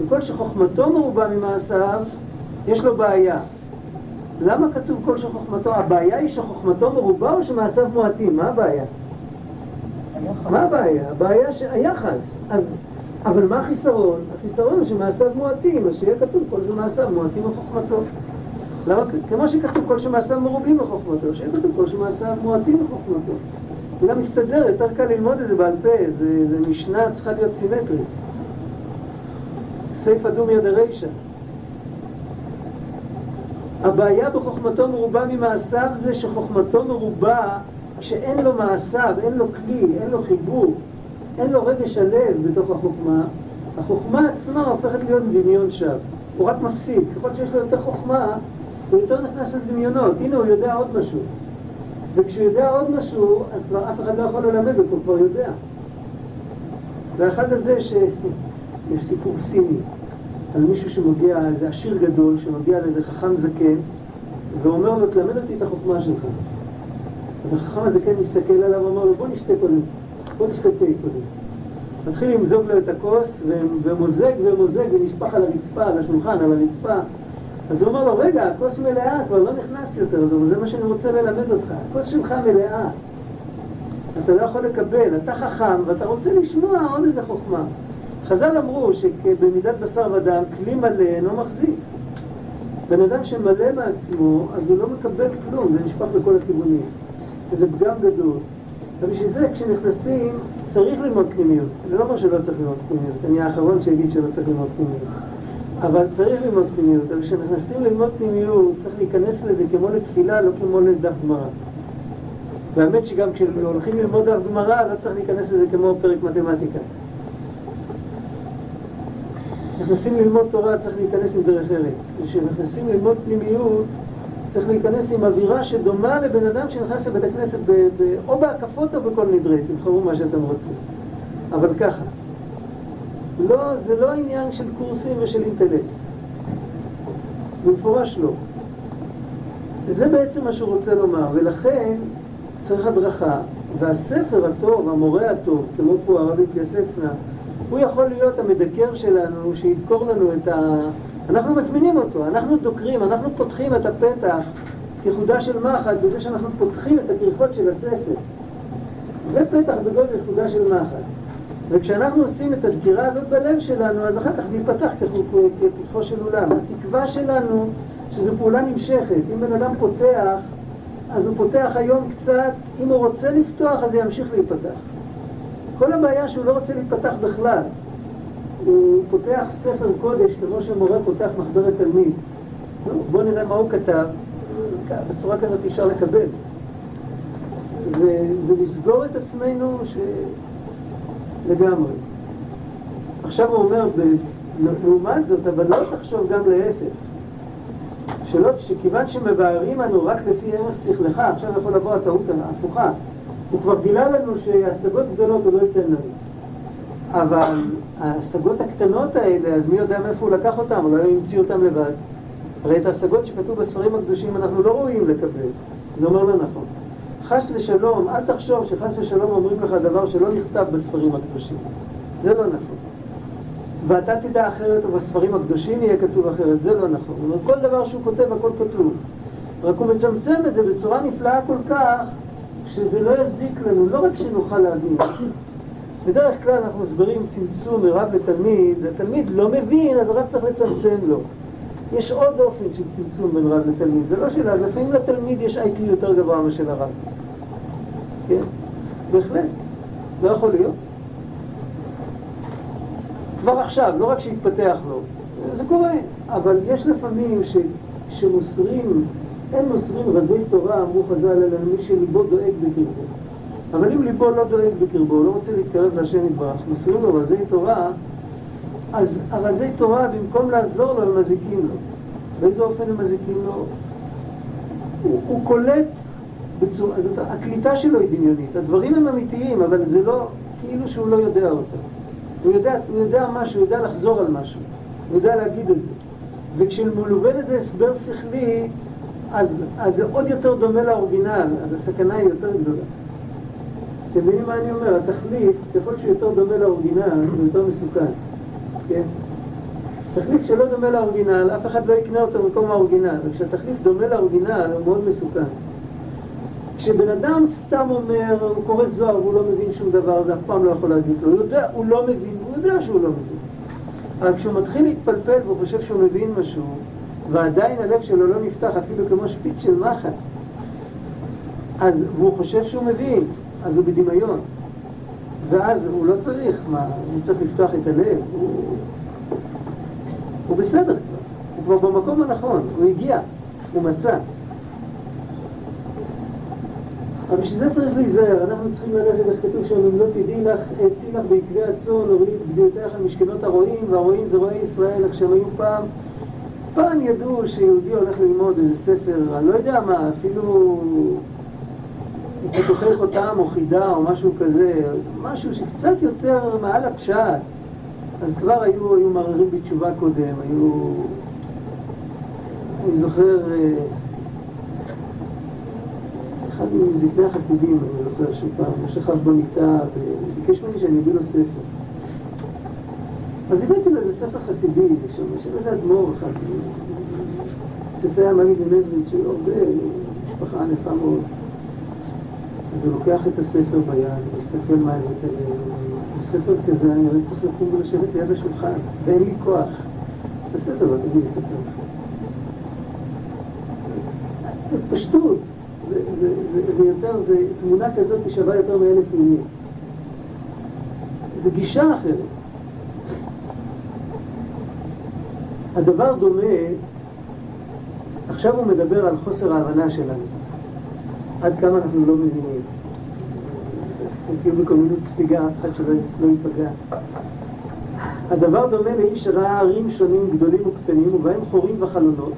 וכל שחוכמתו מרובה ממעשיו, יש לו בעיה. למה כתוב כל שחוכמתו? הבעיה היא שחוכמתו מרובה או שמעשיו מועטים? מה הבעיה? מה הבעיה? הבעיה שהיחס. אז אבל מה החיסרון? החיסרון הוא שמעשיו מועטים, אז שיהיה כתוב כל שמעשיו מועטים מחוכמתו. למה? כמו שכתוב כל שמעשיו מרובים מחוכמתו, שיהיה כתוב כל שמעשיו מועטים מחוכמתו. גם מסתדר, יותר קל ללמוד את זה בעל פה, זה, זה משנה צריכה להיות סימטרית. סייפא דומיה דרישא. הבעיה בחוכמתו מרובה ממעשיו זה שחוכמתו מרובה כשאין לו מעשיו, אין לו כלי, אין לו חיבור, אין לו רגש הלב בתוך החוכמה, החוכמה עצמה הופכת להיות דמיון שווא. הוא רק מפסיד. ככל שיש לו יותר חוכמה, הוא יותר נכנס לדמיונות. הנה, הוא יודע עוד משהו. וכשהוא יודע עוד משהו, אז כבר אף אחד לא יכול ללמד אותו, הוא כבר יודע. ואחד הזה ש... יש סיפור סיני על מישהו שמגיע, איזה עשיר גדול, שמגיע לאיזה חכם זקן, ואומר לו, תלמד אותי את החוכמה שלך. אז החכם הזקן מסתכל עליו ואומר לו, בוא נשתה קודם, בוא נשתה תה קודם. מתחיל למזוג לו את הכוס, ומוזג ומוזג ונשפך על הרצפה, על השולחן, על הרצפה. אז הוא אומר לו, רגע, הכוס מלאה, כבר לא נכנס יותר. זה מה שאני רוצה ללמד אותך. הכוס שלך מלאה. אתה לא יכול לקבל, אתה חכם ואתה רוצה לשמוע עוד איזה חוכמה. חז"ל אמרו שבמידת בשר ודם, כלי מלא אינו מחזיק. בן אדם שמלא מעצמו, אז הוא לא מקבל כלום, זה נשפך לכל הכיוונים. וזה פגם גדול. ובשביל זה כשנכנסים, צריך ללמוד פנימיות. אני לא אומר שלא צריך ללמוד פנימיות, אני האחרון שיגיד שלא צריך ללמוד פנימיות. אבל צריך ללמוד פנימיות, אבל כשנכנסים ללמוד פנימיות צריך להיכנס לזה כמו לתפילה, לא כמו לדף גמרא. והאמת שגם כשהולכים ללמוד דף גמרא לא צריך להיכנס לזה כמו פרק מתמטיקה. נכנסים ללמוד תורה צריך להיכנס עם דרך ארץ. כשנכנסים ללמוד פנימיות צריך להיכנס עם אווירה שדומה לבן אדם שנכנס לבית הכנסת ב, ב, או בהקפות או בכל נדרי, תבחרו מה שאתם רוצים. אבל ככה. לא, זה לא עניין של קורסים ושל אינטלקט. במפורש לא. זה בעצם מה שהוא רוצה לומר, ולכן צריך הדרכה, והספר הטוב, המורה הטוב, כמו פה הרב יתייסצנה, הוא יכול להיות המדקר שלנו, שידקור לנו את ה... אנחנו מזמינים אותו, אנחנו דוקרים, אנחנו פותחים את הפתח כחודה של מחט בזה שאנחנו פותחים את הכריכות של הספר. זה פתח גדול לחודה של מחט. וכשאנחנו עושים את הדקירה הזאת בלב שלנו, אז אחר כך זה ייפתח כפתחו של אולם. התקווה שלנו שזו פעולה נמשכת. אם בן אדם פותח, אז הוא פותח היום קצת, אם הוא רוצה לפתוח, אז זה ימשיך להיפתח. כל הבעיה שהוא לא רוצה להיפתח בכלל. הוא פותח ספר קודש כמו שמורה פותח מחברת תלמיד. בואו נראה מה הוא כתב, בצורה כזאת אפשר לקבל. זה, זה לסגור את עצמנו ש... לגמרי. עכשיו הוא אומר, לעומת זאת, אבל לא תחשוב גם להפך. שלא, שכיוון שמבארים לנו רק לפי ערך שכלך, עכשיו יכול לבוא הטעות ההפוכה. הוא כבר גילה לנו שהשגות גדולות הוא לא ייתן לנו. אבל ההשגות הקטנות האלה, אז מי יודע מאיפה הוא לקח אותן, אולי הוא המציא אותן לבד. הרי את ההשגות שכתוב בספרים הקדושים אנחנו לא ראויים לקבל. זה אומר לא נכון. חס ושלום, אל תחשוב שחס ושלום אומרים לך דבר שלא נכתב בספרים הקדושים. זה לא נכון. ואתה תדע אחרת, ובספרים הקדושים יהיה כתוב אחרת, זה לא נכון. כל דבר שהוא כותב, הכל כתוב. רק הוא מצמצם את זה בצורה נפלאה כל כך, שזה לא יזיק לנו, לא רק שנוכל להבין. בדרך כלל אנחנו מסבירים צמצום מרב לתלמיד, התלמיד לא מבין, אז הרב צריך לצמצם לו. יש עוד אופן של צמצום בין רב לתלמיד, זה לא שאלה, לפעמים לתלמיד יש איי-קיו יותר גבוה משל הרב. כן? בהחלט. לא יכול להיות. כבר עכשיו, לא רק שהתפתח לו, זה קורה, אבל יש לפעמים ש, שמוסרים, אין מוסרים רזי תורה, אמרו חז"ל, אלא מי שליבו דואג בקרבו. אבל אם ליבו לא דואג בקרבו, לא רוצה להתקרב להשם יתברך, מוסרים לו רזי תורה, אז הרזי תורה, במקום לעזור לו, הם מזיקים לו. באיזה אופן הם מזיקים לו? הוא, הוא קולט בצורה, זאת הקליטה שלו היא דמיונית. הדברים הם אמיתיים, אבל זה לא, כאילו שהוא לא יודע אותם. הוא יודע, הוא יודע משהו, הוא יודע לחזור על משהו, הוא יודע להגיד את זה. וכשמלווה לזה הסבר שכלי, אז, אז זה עוד יותר דומה לאורגינל, אז הסכנה היא יותר גדולה. אתם מבינים מה אני אומר? התחליף, ככל שהוא יותר דומה לאורגינל, הוא יותר מסוכן. כן? תחליף שלא דומה לאורגינל, אף אחד לא יקנה אותו במקום האורגינל. וכשהתחליף דומה לאורגינל, הוא מאוד מסוכן. כשבן אדם סתם אומר, הוא קורא זוהר והוא לא מבין שום דבר, זה אף פעם לא יכול להזיק לו. הוא יודע, הוא לא מבין, הוא יודע שהוא לא מבין. אבל כשהוא מתחיל להתפלפל והוא חושב שהוא מבין משהו, ועדיין הלב שלו לא נפתח אפילו כמו שפיץ של מחט, אז, והוא חושב שהוא מבין, אז הוא בדמיון. ואז הוא לא צריך, מה, הוא צריך לפתוח את הלב, הוא, הוא בסדר כבר, הוא כבר במקום הנכון, הוא הגיע, הוא מצא. אבל בשביל זה צריך להיזהר, אנחנו צריכים ללכת, איך כתוב שם, אם לא תדעי לך, עצי לך בעקבי הצאן, בדיותיך על משכנות הרועים, והרועים זה רועי ישראל, איך שהם היו פעם. פעם ידעו שיהודי הולך ללמוד איזה ספר, אני לא יודע מה, אפילו פתוחי חותם או חידה או משהו כזה, משהו שקצת יותר מעל הפשט, אז כבר היו, היו מערערים בתשובה קודם, היו... אני זוכר, אה, אחד מזקני החסידים, אני זוכר שפעם, הוא שכב במיטה וביקש ממני שאני אביא לו ספר. אז הבאתי לו איזה ספר חסידי, שם, של איזה אדמו"ר אחד, צאצאי המגיד מנזרית, שהיו הרבה, ענפה מאוד. אז הוא לוקח את הספר ביד, מסתכל מה הבאת לי, בספר כזה אני הרי צריך לקום ולשבת ליד השולחן, ואין לי כוח. בסדר, אבל תגיד לי ספר. פשטות, זה, זה, זה, זה יותר, זה תמונה כזאת שווה יותר מאלף מילים. זה גישה אחרת. הדבר דומה, עכשיו הוא מדבר על חוסר ההבנה שלנו. עד כמה אנחנו לא מבינים. תהיו בקוממיות ספיגה, אף אחד שלא לא ייפגע. הדבר דומה לאיש שראה ערים שונים, גדולים וקטנים, ובהם חורים וחלונות,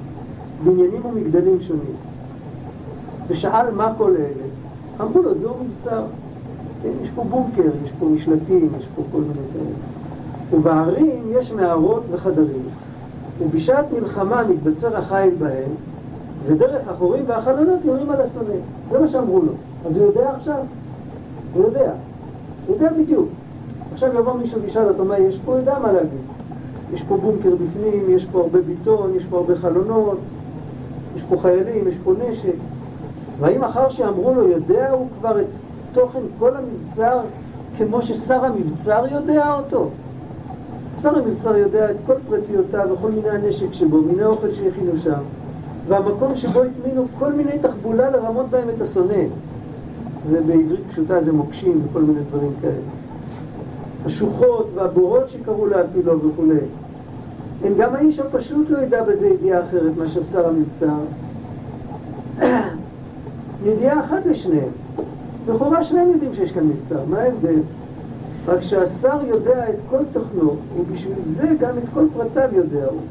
בניינים ומגדלים שונים. ושאל מה כל אלה. אמרו לו, זהו מבצר. כן, יש פה בונקר, יש פה משלטים, יש פה כל מיני כאלה. ובערים יש מערות וחדרים, ובשעת מלחמה מתבצר החיל בהם, ודרך החורים והחלונות יורים על השונא. זה מה שאמרו לו. אז הוא יודע עכשיו? הוא יודע. הוא יודע בדיוק. עכשיו יבוא מישהו וישאל אותו מה יש פה, הוא יודע מה להגיד. יש פה בונקר בפנים, יש פה הרבה ביטון, יש פה הרבה חלונות, יש פה חיילים, יש פה נשק. והאם אחר שאמרו לו, יודע הוא כבר את תוכן כל המבצר כמו ששר המבצר יודע אותו? שר המבצר יודע את כל פרטיותיו וכל מיני הנשק שבו, מיני אוכל שהכינו שם. והמקום שבו הטמינו כל מיני תחבולה לרמות בהם את השונא. זה בעברית פשוטה זה מוקשים וכל מיני דברים כאלה. השוחות והבורות שקראו להפילו וכולי. אם גם האיש הפשוט לא ידע בזה ידיעה אחרת מאשר שר המבצר. *clears throat* ידיעה אחת לשניהם. לכאורה שניהם יודעים שיש כאן מבצר, מה ההבדל? רק שהשר יודע את כל תוכנו, ובשביל זה גם את כל פרטיו יודע הוא.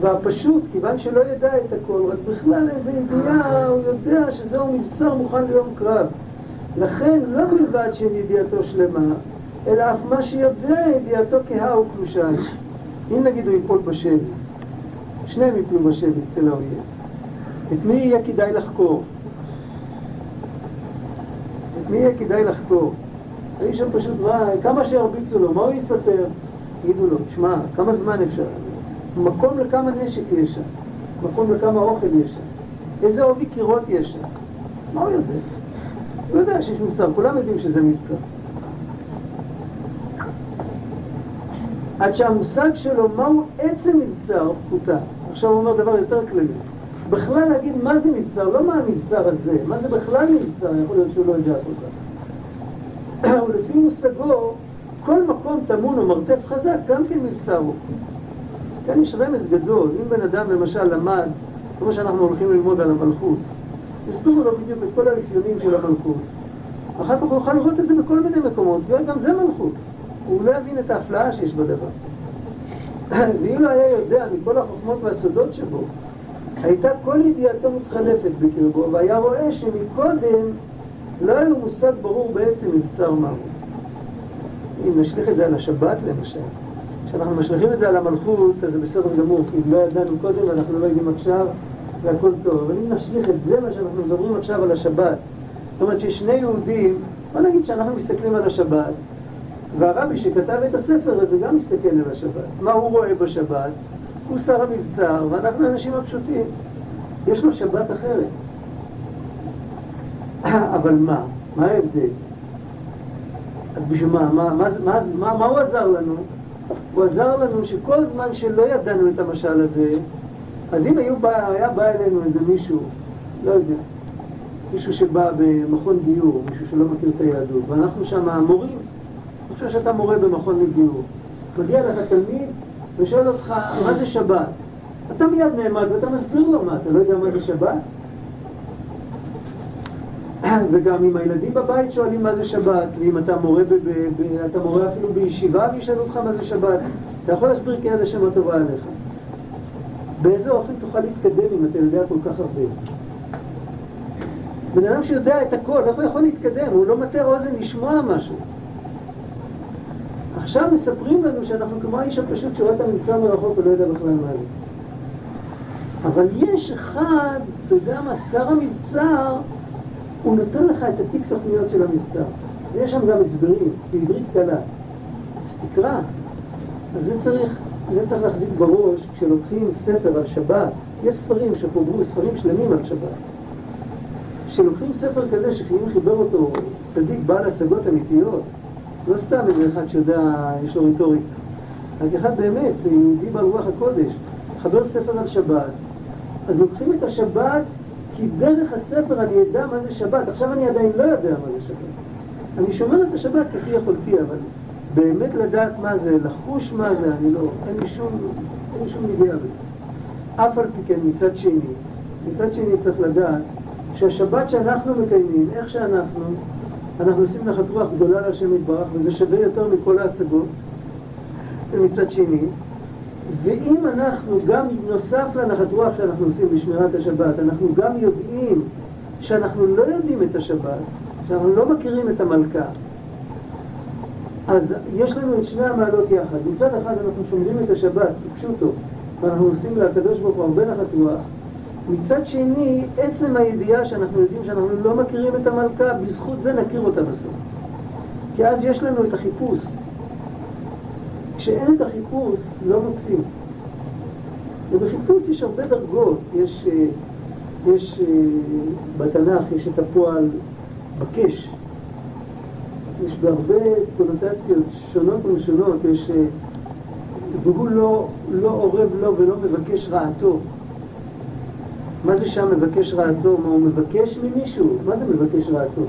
והפשוט, כיוון שלא ידע את הכל, רק בכלל איזה ידיעה, הוא יודע שזהו מבצר מוכן ליום קרב. לכן, לא בלבד שאין ידיעתו שלמה, אלא אף מה שיודע ידיעתו כהה וקלושה. אם נגיד הוא ייפול בשבי, שניהם ייפלו בשבי אצל האויב, את מי יהיה כדאי לחקור? את מי יהיה כדאי לחקור? האיש שם פשוט, מה, כמה שירביצו לו, מה הוא יספר? יגידו לו, שמע, כמה זמן אפשר? מקום לכמה נשק יש שם, מקום לכמה אוכל יש שם, איזה עובי קירות יש שם. מה הוא יודע? הוא יודע שיש מבצר, כולם יודעים שזה מבצר. עד שהמושג שלו, מהו עצם מבצר, פחותה. עכשיו הוא אומר דבר יותר כללי. בכלל להגיד מה זה מבצר, לא מה המבצר הזה, מה זה בכלל מבצר, יכול להיות שהוא לא יודע כל כך. ולפי מושגו, כל מקום טמון או מרתף חזק, גם כן מבצר הוא. כאן יש רמז גדול. אם בן אדם למשל למד, כמו שאנחנו הולכים ללמוד על המלכות, יסבירו לו בדיוק את כל האפיונים של המלכות. אחר כך הוא יוכל לראות את זה בכל מיני מקומות, וגם זה מלכות. הוא לא יבין את ההפלאה שיש בדבר. *coughs* ואם לא היה יודע מכל החוכמות והסודות שבו, הייתה כל ידיעתו מתחלפת בקרבו, והיה רואה שמקודם לא היה לו מושג ברור בעצם מבצר מהו. אם נשליך את זה על השבת למשל, כשאנחנו משליכים את זה על המלכות, אז זה בסדר גמור, כי לא ידענו קודם ואנחנו לא יודעים עכשיו, זה הכל טוב. אבל אם נשליך את זה, מה שאנחנו מדברים עכשיו על השבת, זאת אומרת שיש שני יהודים, בוא נגיד שאנחנו מסתכלים על השבת, והרבי שכתב את הספר הזה גם מסתכל על השבת. מה הוא רואה בשבת? הוא שר המבצר, ואנחנו האנשים הפשוטים. יש לו שבת אחרת. *coughs* אבל מה? מה ההבדל? אז בשביל מה? מה, מה, מה, מה, מה הוא עזר לנו? הוא עזר לנו שכל זמן שלא ידענו את המשל הזה, אז אם היו בא, היה בא אלינו איזה מישהו, לא יודע, מישהו שבא במכון גיור, מישהו שלא מכיר את היהדות, ואנחנו שם המורים, אני חושב שאתה מורה במכון לגיור, מגיע לך תלמיד ושואל אותך, מה זה שבת? אתה מיד נעמד ואתה מסביר לו מה, אתה לא יודע מה זה שבת? וגם אם הילדים בבית שואלים מה זה שבת, ואם אתה מורה, ב, ב, ב, אתה מורה אפילו בישיבה וישאלו אותך מה זה שבת, אתה יכול להסביר כי יד השם הטובה עליך. באיזה אופן תוכל להתקדם אם אתה יודע כל כך הרבה? בן אדם שיודע את הכל, איך הוא יכול להתקדם? הוא לא מטה אוזן לשמוע משהו. עכשיו מספרים לנו שאנחנו כמו האיש הפשוט שרואה את המבצע מרחוק ולא יודע בכלל מה זה. אבל יש אחד, אתה יודע מה, שר המבצר, הוא נותן לך את התיק תוכניות של המבצר. ויש שם גם הסברים, בעברית קלה. אז תקרא. אז זה צריך, זה צריך להחזיק בראש כשלוקחים ספר על שבת. יש ספרים שחוברו, ספרים שלמים על שבת. כשלוקחים ספר כזה שאם חיבר אותו צדיק בעל השגות אמיתיות, לא סתם איזה אחד שיודע, יש לו ריטוריקה, רק אחד באמת, יהודי בעל רוח הקודש, חבר ספר על שבת, אז לוקחים את השבת כי דרך הספר אני אדע מה זה שבת. עכשיו אני עדיין לא יודע מה זה שבת. אני שומר את השבת כפי יכולתי, אבל באמת לדעת מה זה, לחוש מה זה, אני לא, אין לי שום, אין לי שום נגיעה בזה. אף על פי כן, מצד שני, מצד שני צריך לדעת שהשבת שאנחנו מקיימים, איך שאנחנו, אנחנו עושים נחת רוח גדולה להשם יתברך, וזה שווה יותר מכל ההשגות. ומצד שני, ואם אנחנו, גם נוסף לנחת רוח שאנחנו עושים בשמירת השבת, אנחנו גם יודעים שאנחנו לא יודעים את השבת, שאנחנו לא מכירים את המלכה, אז יש לנו את שני המעלות יחד. מצד אחד אנחנו שומרים את השבת, פשוטו, ואנחנו עושים לקדוש ברוך הוא הרבה נחת רוח. מצד שני, עצם הידיעה שאנחנו יודעים שאנחנו לא מכירים את המלכה, בזכות זה נכיר אותה בסוף. כי אז יש לנו את החיפוש. כשאין את החיפוש, לא מוצאים. ובחיפוש יש הרבה דרגות. יש, אה, יש אה, בתנ"ך, יש את הפועל בקש. יש בהרבה קונוטציות שונות ומשונות, יש... אה, והוא לא, לא אורב לו ולא מבקש רעתו. מה זה שם מבקש רעתו? מה הוא מבקש ממישהו? מה זה מבקש רעתו?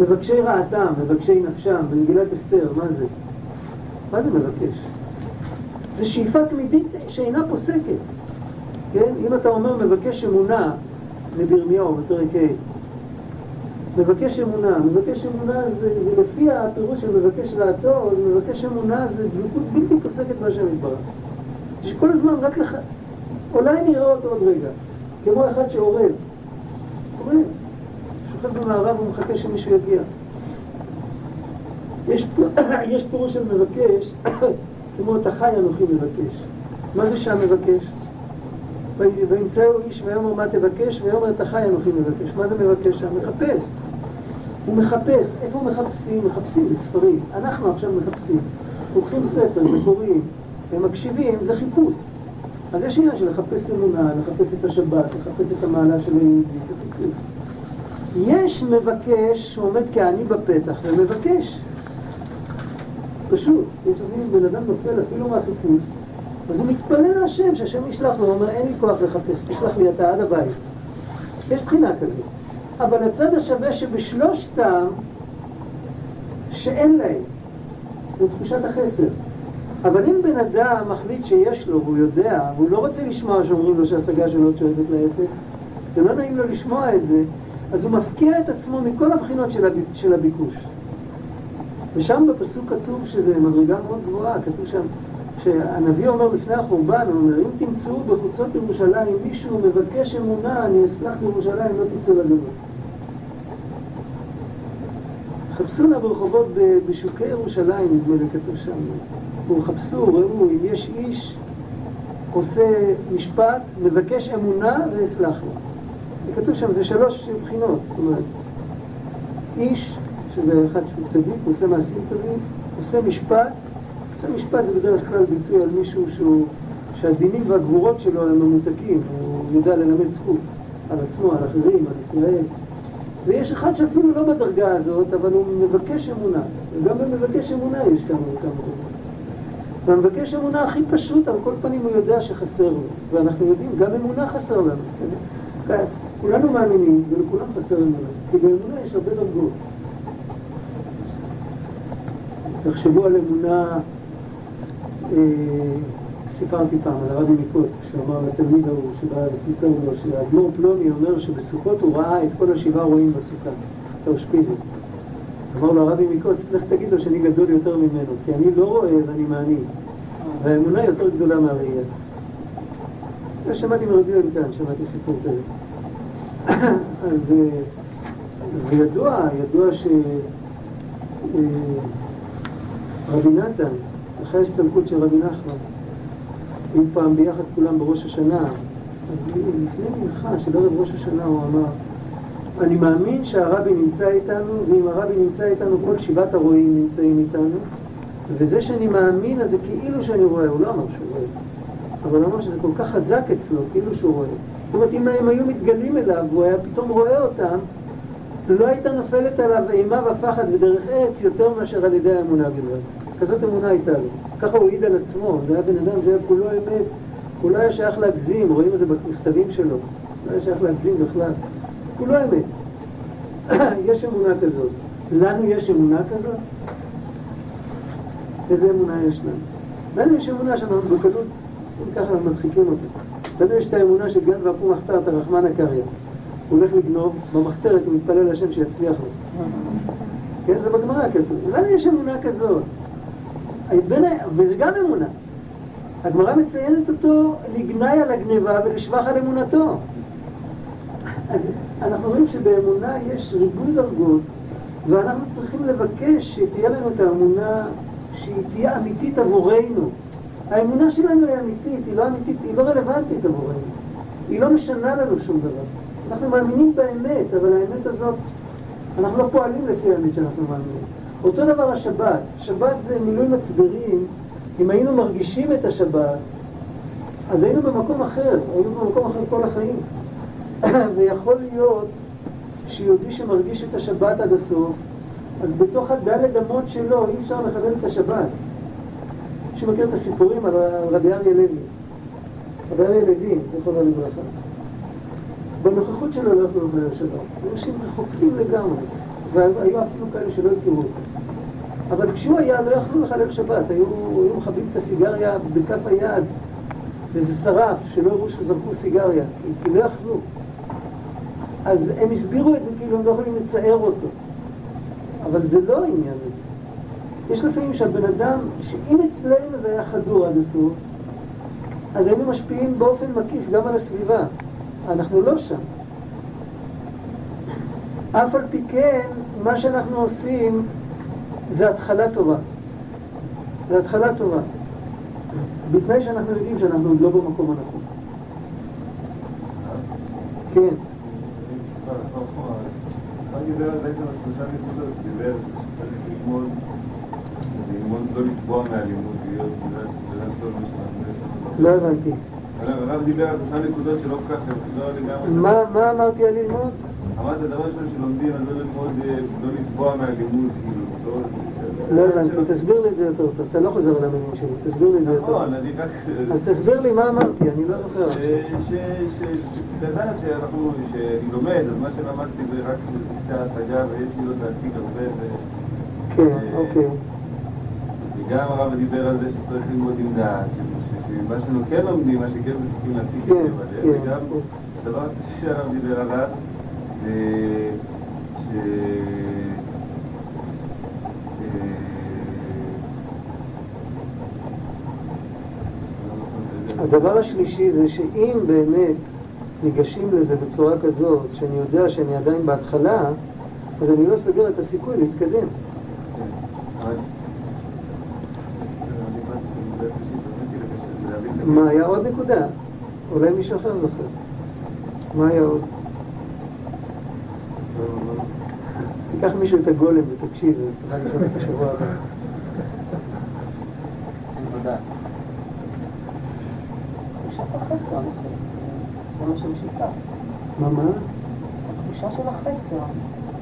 מבקשי רעתם, מבקשי נפשם, במגילת אסתר, מה זה? מה זה מבקש? זה שאיפה תמידית שאינה פוסקת, כן? אם אתה אומר מבקש אמונה, זה בירמיהו בפרק ה' מבקש אמונה, מבקש אמונה זה, לפי הפירוש של מבקש רעתו, מבקש אמונה זה דבקות בלתי פוסקת בהשם יתברך. שכל הזמן רק לך, אולי נראה אותו עוד רגע, כמו אחד שעורב, עורב, שוכב במערב ומחכה שמישהו יגיע. יש, *coughs* יש פירוש של מבקש, *coughs* כמו אתה חי אנוכי מבקש. מה זה שם מבקש? וימצאו איש ויאמר מה תבקש, ויאמר אתה חי אנוכי מבקש. מה זה מבקש שם? מחפש. הוא מחפש. איפה מחפשים? מחפשים בספרים. אנחנו עכשיו מחפשים. לוקחים ספר וקוראים ומקשיבים, זה חיפוש. אז יש עניין של לחפש אמונה, לחפש את השבת, לחפש את המעלה של היהודי, זה חיפוש. יש מבקש שעומד כעני בפתח ומבקש. פשוט. יש לפעמים בן אדם נופל אפילו מהחיפוש, אז הוא מתפלל להשם, שהשם ישלח לו, הוא אומר, אין לי כוח לחפש, תשלח לי אתה עד הבית. יש בחינה כזאת. אבל הצד השווה שבשלושתם, שאין להם, זו תחושת החסר. אבל אם בן אדם מחליט שיש לו, והוא יודע, והוא לא רוצה לשמוע שאומרים לו שההשגה שלו עוד שואפת לאפס, ולא נעים לו לשמוע את זה, אז הוא מפקיע את עצמו מכל הבחינות של הביקוש. ושם בפסוק כתוב שזה מדרגה מאוד גבוהה, כתוב שם שהנביא אומר לפני החורבן, הוא אומר, אם תמצאו בחוצות ירושלים מישהו מבקש אמונה, אני אסלח לירושלים, לא תצאו לגלות. חפשו נא ברחובות בשוקי ירושלים, נדמה לי, כתוב שם. וחפשו, ראו, אם יש איש עושה משפט, מבקש אמונה ואסלח לו. וכתוב שם, זה שלוש בחינות, זאת אומרת, איש שזה אחד שהוא צדיק, הוא עושה מעשים טובים, עושה משפט, עושה משפט זה בדרך כלל ביטוי על מישהו שהוא, שהדינים והגבורות שלו הם ממותקים, הוא יודע ללמד זכות על עצמו, על אחרים, על ישראל, ויש אחד שאפילו לא בדרגה הזאת, אבל הוא מבקש אמונה. וגם במבקש אמונה יש כמה וכמה דרגות. והמבקש אמונה הכי פשוט, על כל פנים הוא יודע שחסר לו. ואנחנו יודעים, גם אמונה חסר לנו. כן? כולנו מאמינים, ולכולם חסר אמונה. כי באמונה יש הרבה דרגות. תחשבו על אמונה, אה, סיפרתי פעם על הרבי מקוצק, שאמר לתלמיד ההוא, שבא וסיפר לו, שהאדמו"ר פלוני אומר שבסוכות הוא ראה את כל השבעה רועים בסוכה, את האושפיזם. אמר לו הרבי מקוצק, לך תגיד לו שאני גדול יותר ממנו, כי אני לא רואה ואני מאמין, והאמונה יותר גדולה מהראייה. שמעתי מרבי כאן, שמעתי סיפור כזה. *coughs* אז, אה, וידוע, ידוע ש... רבי נתן, אחרי ההסתלקות של רבי נחמן, היו פעם ביחד כולם בראש השנה, אז לפני מנחה של ערב ראש השנה הוא אמר, אני מאמין שהרבי נמצא איתנו, ואם הרבי נמצא איתנו כל שבעת הרועים נמצאים איתנו, וזה שאני מאמין אז זה כאילו שאני רואה, הוא לא אמר שהוא רואה, אבל הוא אמר שזה כל כך חזק אצלו, כאילו שהוא רואה. זאת אומרת, אם הם היו מתגלים אליו, והוא היה פתאום רואה אותם, לא הייתה נופלת עליו אימה ופחד ודרך ארץ יותר מאשר על ידי האמונה בלבד. כזאת אמונה הייתה לו. ככה הוא העיד על עצמו, זה היה בן אדם שהיה כולו אמת, הוא לא היה שייך להגזים, רואים את זה במכתבים שלו, לא היה שייך להגזים בכלל. כולו אמת. *coughs* יש אמונה כזאת. לנו יש אמונה כזאת? איזה אמונה יש לנו? לנו יש אמונה שאנחנו בקלות עושים ככה ומדחיקים אותה. לנו יש את האמונה של גן ואפו מחתרת, רחמנא קריא. הוא הולך לגנוב, במחתרת הוא מתפלל להשם שיצליח לו. כן, זה בגמרא כתוב. לנו יש אמונה כזאת. וזה גם אמונה. הגמרא מציינת אותו לגנאי על הגניבה ולשבח על אמונתו. אז אנחנו רואים שבאמונה יש ריבוי דרגות, ואנחנו צריכים לבקש שתהיה לנו את האמונה שהיא תהיה אמיתית עבורנו. האמונה שלנו היא אמיתית, היא לא אמיתית, היא לא רלוונטית עבורנו. היא לא משנה לנו שום דבר. אנחנו מאמינים באמת, אבל האמת הזאת, אנחנו לא פועלים לפי האמת שאנחנו מאמינים. אותו דבר השבת. שבת זה מילוי מצברים. אם היינו מרגישים את השבת, אז היינו במקום אחר, היינו במקום אחר כל החיים. *coughs* ויכול להיות שיהודי שמרגיש את השבת עד הסוף, אז בתוך הדלת אמות שלו אי אפשר לכוון את השבת. מי שמכיר את הסיפורים על רבי אריה לוי, רבי אריה לוי, זכרונו לברכה. בנוכחות שלו לא יכלו לחלל שבת. אנשים רחוקים לגמרי, והיו אפילו כאלה שלא הכירו אותו. אבל כשהוא היה, לא יכלו לחלל שבת, היו, היו מכבים את הסיגריה בכף היד, וזה שרף, שלא הראו שזרקו סיגריה, כי לא יכלו. אז הם הסבירו את זה כאילו הם לא יכולים לצייר אותו. אבל זה לא העניין הזה. יש לפעמים שהבן אדם, שאם אצלנו זה היה חדור עד הסוף, אז היינו משפיעים באופן מקיף גם על הסביבה. אנחנו לא שם. אף על פי כן, מה שאנחנו עושים זה התחלה טובה. זה התחלה טובה. בתנאי שאנחנו יודעים שאנחנו עוד לא במקום הנכון. כן.
לא
לא הבנתי.
הרב דיבר על שלושה נקודות שלא כל כך, לא לגמרי...
מה אמרתי על ללמוד?
אמרת דבר ראשון שלומדים, אז לא ללמוד, לא לצבוע מהלימוד, כאילו,
לא הבנתי, תסביר לי את זה יותר טוב, אתה לא חוזר על המילים שלי, תסביר לי את זה יותר טוב.
נכון, אני רק...
אז תסביר לי מה אמרתי, אני לא זוכר.
לדעת שאנחנו, שאני לומד, אז מה שלמדתי זה רק קצת ההשגה ויש לי עוד להציג הרבה
כן, אוקיי.
וגם הרב דיבר על זה שצריך ללמוד עם דעת, שמה שאנחנו כן לומדים, מה שכן מספיקים להציג את זה, וגם הדבר שהרב דיבר עליו זה ש...
הדבר השלישי זה שאם באמת ניגשים לזה בצורה כזאת, שאני יודע שאני עדיין בהתחלה, אז אני לא סוגר את הסיכוי להתקדם. מה היה עוד נקודה? אולי מישהו אחר זוכר. מה היה עוד? תיקח מישהו את הגולם ותקשיב, אז תוכל לשאול את השבוע הבא.
מה.
מה, מה?
תחושה התחושה של החסר.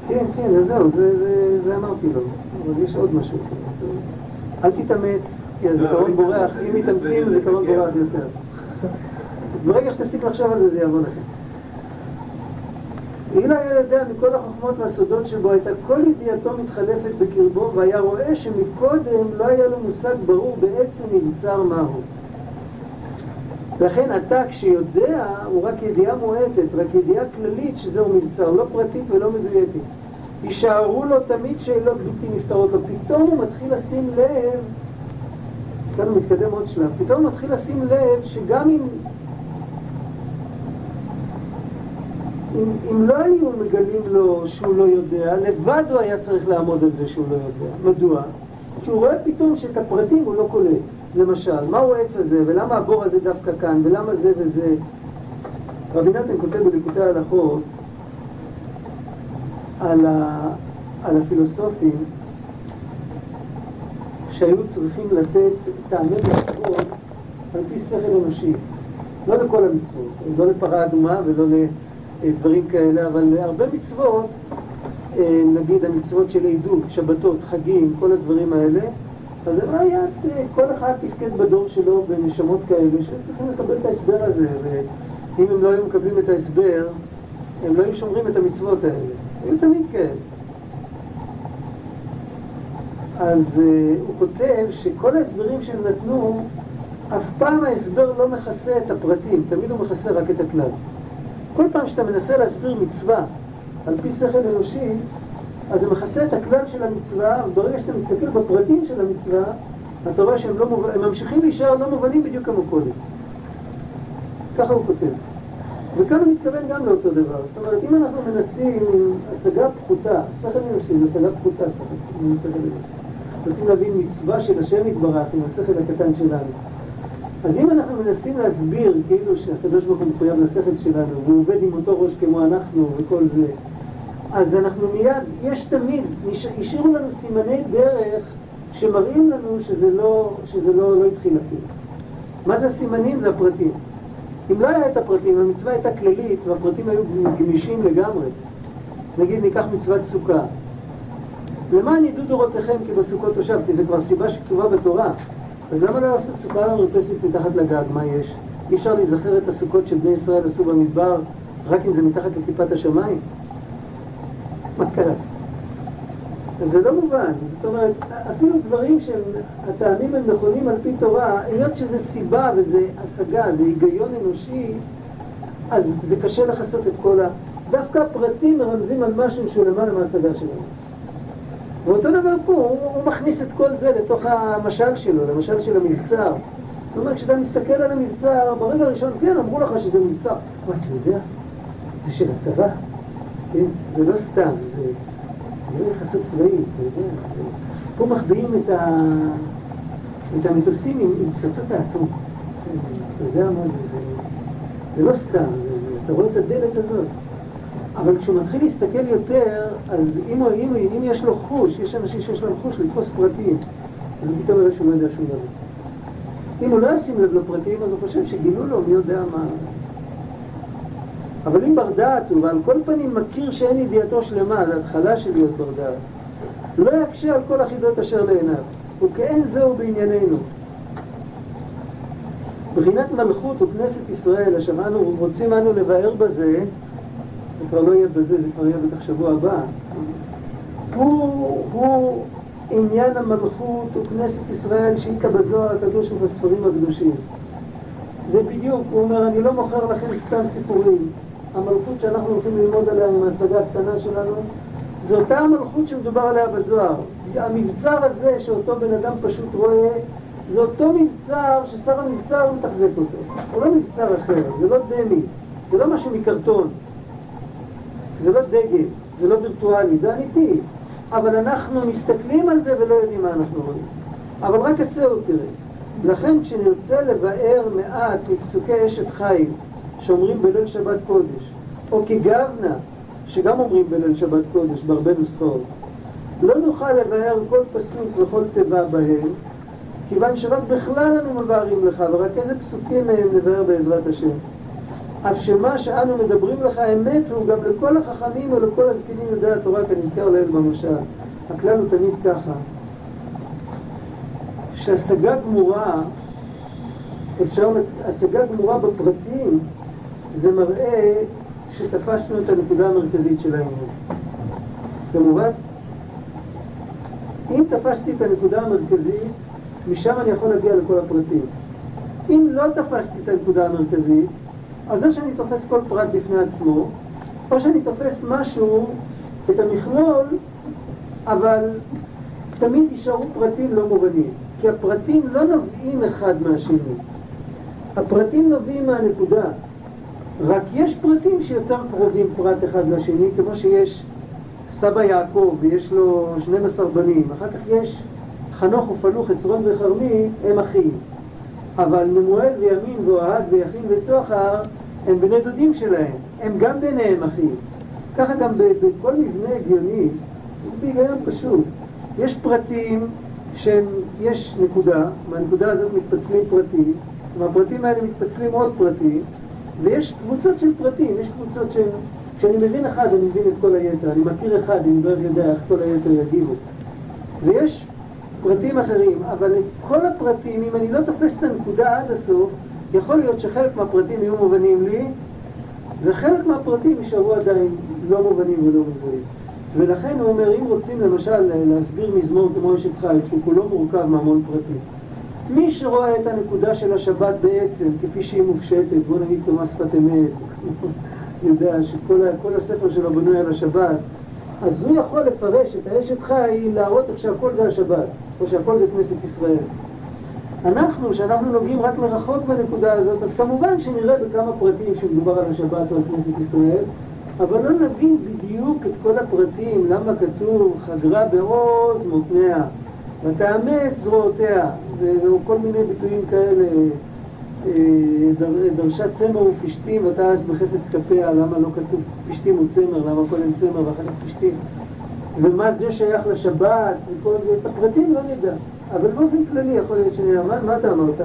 כן, כן, אז זהו, זה, זה, זה אמרתי לו. אבל יש עוד משהו. אל תתאמץ, כי הזיכרון בורח. אם מתאמצים, הזיכרון בורח יותר. ברגע שתפסיק לחשוב על זה, זה יעבור לכם. אילו היה יודע מכל החוכמות והסודות שבו, הייתה כל ידיעתו מתחלפת בקרבו, והיה רואה שמקודם לא היה לו מושג ברור בעצם מבצר מהו. לכן אתה כשיודע, הוא רק ידיעה מועטת, רק ידיעה כללית שזהו מבצר, לא פרטית ולא מדויקת. יישארו לו תמיד שאלות בלתי נפתרות לו. פתאום הוא מתחיל לשים לב, כאן הוא מתקדם עוד שלב, פתאום הוא מתחיל לשים לב שגם אם אם, אם לא היו מגלים לו שהוא לא יודע, לבד הוא היה צריך לעמוד על זה שהוא לא יודע. מדוע? כי הוא רואה פתאום שאת הפרטים הוא לא קולט. למשל, מהו העץ הזה, ולמה הבור הזה דווקא כאן, ולמה זה וזה. רבי נתן כותב בליקוטי ההלכות על, ה, על הפילוסופים שהיו צריכים לתת טעמי מצוות על פי שכל אנושי. לא לכל המצוות, לא לפרה אדומה ולא לדברים כאלה, אבל הרבה מצוות, אה, נגיד המצוות של עדות, שבתות, חגים, כל הדברים האלה, אז זה לא היה, כל אחד תפקד בדור שלו בנשמות כאלה שהם צריכים לקבל את ההסבר הזה, ואם הם לא היו מקבלים את ההסבר, הם לא היו שומרים את המצוות האלה. היו תמיד כאלה. אז uh, הוא כותב שכל ההסברים שהם נתנו, אף פעם ההסבר לא מכסה את הפרטים, תמיד הוא מכסה רק את הכלל. כל פעם שאתה מנסה להסביר מצווה על פי שכל אנושי, אז זה מכסה את הכלל של המצווה, וברגע שאתה מסתכל בפרטים של המצווה, אתה רואה שהם לא מוב... ממשיכים להישאר לא מובנים בדיוק כמו קודם. ככה הוא כותב. וכאן הוא מתכוון גם לאותו דבר. זאת אומרת, אם אנחנו מנסים השגה פחותה, שכל אנושי זה השגה פחותה, שכל אנושי. רוצים להבין מצווה של השם יתברך עם השכל הקטן שלנו. אז אם אנחנו מנסים להסביר כאילו שהקדוש ברוך הוא מחויב לשכל שלנו, והוא עובד עם אותו ראש כמו אנחנו וכל זה, אז אנחנו מיד, יש תמיד, השאירו לנו סימני דרך שמראים לנו שזה לא, שזה לא, לא התחיל אפילו. מה זה הסימנים? זה הפרטים. אם לא היה את הפרטים, המצווה הייתה כללית והפרטים היו גמישים לגמרי. נגיד ניקח מצוות סוכה. למען ידעו דורותיכם כי בסוכות תושב? כי זה כבר סיבה שכתובה בתורה. אז למה לא לעשות סוכה מרפסת מתחת לגג? מה יש? אי אפשר להיזכר את הסוכות שבני ישראל עשו במדבר רק אם זה מתחת לכיפת השמיים? מה קרה? זה לא מובן, זאת אומרת, אפילו דברים שהטעמים הם נכונים על פי תורה, היות שזה סיבה וזה השגה, זה היגיון אנושי, אז זה קשה לכסות את כל ה... דווקא הפרטים מרמזים על משהו שהוא למעלה מההשגה שלנו. ואותו דבר פה, הוא, הוא מכניס את כל זה לתוך המשל שלו, למשל של המבצר. זאת אומרת, כשאתה מסתכל על המבצר, ברגע הראשון, כן, אמרו לך שזה מבצר. מה, אתה יודע? זה של הצבא. כן? זה לא סתם, זה, זה יחסות צבאית, אתה יודע. פה מחביאים את, ה... את המטוסים עם, עם פצצות האטום. כן, אתה יודע מה זה, זה, זה לא סתם, זה, זה, אתה רואה את הדלת הזאת. אבל כשהוא מתחיל להסתכל יותר, אז אם, אם, אם יש לו חוש, יש אנשים שיש להם חוש לתפוס פרטים, אז הוא פתאום יראה שהוא לא יודע שום דבר. אם הוא לא ישים לב לפרטים, אז הוא חושב שגילו לו מי יודע מה. אבל אם בר דעת הוא, ועל כל פנים מכיר שאין ידיעתו שלמה, זה התחלה של להיות בר דעת, לא יקשה על כל החידות אשר לעיניו, וכאין זהו בענייננו. בחינת מלכות וכנסת ישראל, אשר אנו רוצים אנו לבאר בזה, זה כבר לא יהיה בזה, זה כבר יהיה בטח שבוע הבא, הוא, הוא עניין המלכות וכנסת ישראל שהיכה בזוהר הקדוש ובספרים הקדושים. זה בדיוק, הוא אומר, אני לא מוכר לכם סתם סיפורים. המלכות שאנחנו הולכים ללמוד עליה עם ההשגה הקטנה שלנו, זו אותה המלכות שמדובר עליה בזוהר. המבצר הזה שאותו בן אדם פשוט רואה, זה אותו מבצר ששר המבצר מתחזק אותו. הוא לא מבצר אחר, זה לא דמי, זה לא משהו מקרטון, זה לא דגל, זה לא וירטואלי, זה אמיתי. אבל אנחנו מסתכלים על זה ולא יודעים מה אנחנו רואים. אבל רק את זה הוא תראה. לכן כשנרצה לבאר מעט מפסוקי אשת חיל שאומרים בליל שבת קודש, או כגוונה, שגם אומרים בליל שבת קודש בהרבה נוסחאות, לא נוכל לבאר כל פסוק וכל תיבה בהם, כיוון שרק בכלל אנו מבארים לך, ורק איזה פסוקים מהם נבאר בעזרת השם. אף שמה שאנו מדברים לך אמת הוא גם לכל החכמים ולכל הזקנים יודעי התורה כנזכר לאל במשל. הכלל הוא תמיד ככה, שהשגה גמורה, אפשר, השגה גמורה בפרטים זה מראה שתפסנו את הנקודה המרכזית של העניין. כמובן, אם תפסתי את הנקודה המרכזית, משם אני יכול להגיע לכל הפרטים. אם לא תפסתי את הנקודה המרכזית, אז או שאני תופס כל פרט בפני עצמו, או שאני תופס משהו, את המכלול, אבל תמיד יישארו פרטים לא מובנים. כי הפרטים לא נובעים אחד מהשני. הפרטים נובעים מהנקודה. רק יש פרטים שיותר קרובים פרט אחד לשני, כמו שיש סבא יעקב ויש לו 12 בנים. אחר כך יש חנוך ופלוך, עצרון וחרמי, הם אחים. אבל נמואל וימין ואוהד ויחין וצוחר הם בני דודים שלהם, הם גם ביניהם אחים. ככה גם בכל מבנה הגיוני, בהיגיון פשוט. יש פרטים שיש נקודה, מהנקודה הזאת מתפצלים פרטים, ומהפרטים האלה מתפצלים עוד פרטים, ויש קבוצות של פרטים, יש קבוצות של... כשאני מבין אחד אני מבין את כל היתר, אני מכיר אחד, אני לא יודע איך כל היתר יגיבו. ויש פרטים אחרים, אבל את כל הפרטים, אם אני לא תופס את הנקודה עד הסוף, יכול להיות שחלק מהפרטים יהיו מובנים לי, וחלק מהפרטים יישארו עדיין לא מובנים ולא מזוהים. ולכן הוא אומר, אם רוצים למשל להסביר מזמור כמו אשת חיל, שהוא כולו מורכב מהמון פרטים, מי שרואה את הנקודה של השבת בעצם, כפי שהיא מופשטת, בוא נגיד כמה שפת אמת, *laughs* יודע שכל הספר שלו בנוי על השבת, אז הוא יכול לפרש את האשת חי, להראות איך שהכל זה השבת, או שהכל זה כנסת ישראל. אנחנו, שאנחנו נוגעים רק מרחוק בנקודה הזאת, אז כמובן שנראה בכמה פרטים שמדובר על השבת או על כנסת ישראל, אבל לא נבין בדיוק את כל הפרטים, למה כתוב חדרה בעוז מותניה, ותאמץ זרועותיה, וכל מיני ביטויים כאלה, אה, דרשה צמר ופשתים ותעש בחפץ כפיה, למה לא כתוב פשתים וצמר, למה קודם צמר ואחר כך פשתים, ומה זה שייך לשבת, וכל זה, את הפרטים לא נדע, אבל באופן כללי יכול להיות שנראה, מה, מה אתה אמרת?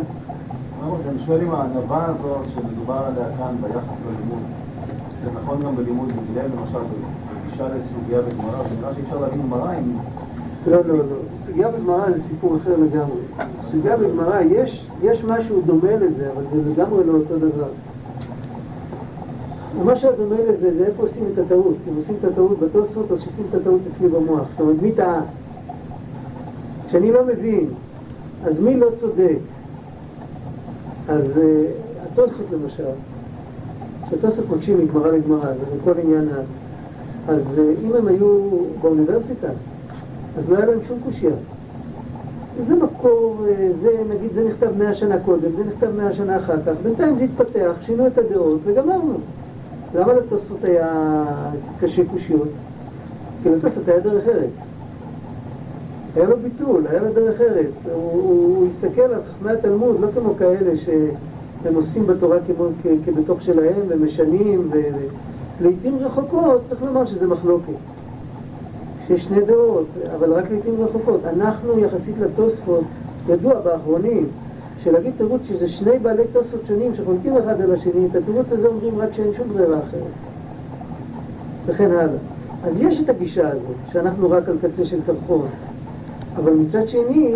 אני שואל אם הענווה הזאת שמדובר עליה כאן ביחס ללימוד זה נכון גם בלימוד מגילה, למשל, בגישה לסוגיה בגמרא, זה נראה שאפשר להבין גמרא אם...
לא, לא, לא. סוגיה בגמרא זה סיפור אחר לגמרי. סוגיה בגמרא, יש, יש משהו דומה לזה, אבל זה לגמרי לא אותו דבר. ומה שדומה לזה זה איפה עושים את הטעות. אם עושים את הטעות בתוספות, אז שעושים את הטעות אצלי במוח. זאת אומרת, מי טעה? כשאני לא מבין, אז מי לא צודק? אז uh, התוספות למשל, שתוסף מקשיב מגמרא לגמרא, זה בכל עניין ה... אז אה, אם הם היו באוניברסיטה, אז לא היה להם שום קושייה. זה מקור, אה, זה נגיד, זה נכתב מאה שנה קודם, זה נכתב מאה שנה אחר כך, בינתיים זה התפתח, שינו את הדעות וגמרנו. למה לתוספות היה קשה קושיות? כי לתוספות היה דרך ארץ. היה לו ביטול, היה לו דרך ארץ. הוא, הוא, הוא הסתכל על חכמי התלמוד, לא כמו כאלה ש... הם עושים בתורה כמו, כבתוך שלהם, ומשנים, ולעיתים רחוקות צריך לומר שזה מחלוקת. שיש שני דעות, אבל רק לעיתים רחוקות. אנחנו יחסית לתוספות, ידוע באחרונים, שלהגיד תירוץ שזה שני בעלי תוספות שונים שחולקים אחד על השני, את התירוץ הזה אומרים רק שאין שום ברירה אחרת. וכן הלאה. אז יש את הגישה הזאת, שאנחנו רק על קצה של קרחון. אבל מצד שני,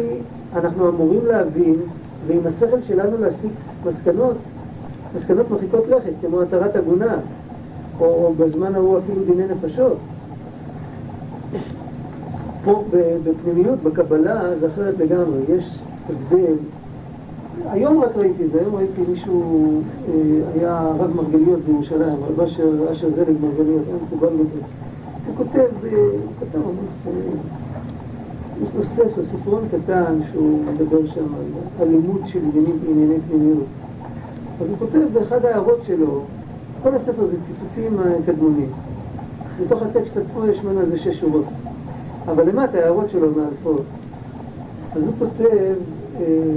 אנחנו אמורים להבין, ועם השכל שלנו להסיק מסקנות, מסקנות מרחיקות לכת, כמו התרת עגונה, או בזמן ההוא אפילו דיני נפשות. פה בפנימיות, בקבלה, זה אחרת לגמרי, יש הבדל. היום רק ראיתי את זה, היום ראיתי מישהו, אה, היה הרב מרגליות בירושלים, רב אשר, אשר זלג מרגליות, היה מקובל בזה. הוא כותב, אה, הוא כתב עמוס, אה, יש לו ספר, ספרון קטן, שהוא מדבר שם על אלימות של ענייני פנימיות. אז הוא כותב באחד ההערות שלו, כל הספר זה ציטוטים קדמונים. בתוך הטקסט עצמו יש ממנו איזה שש שורות. אבל למטה ההערות שלו מאלפות. אז הוא כותב אה,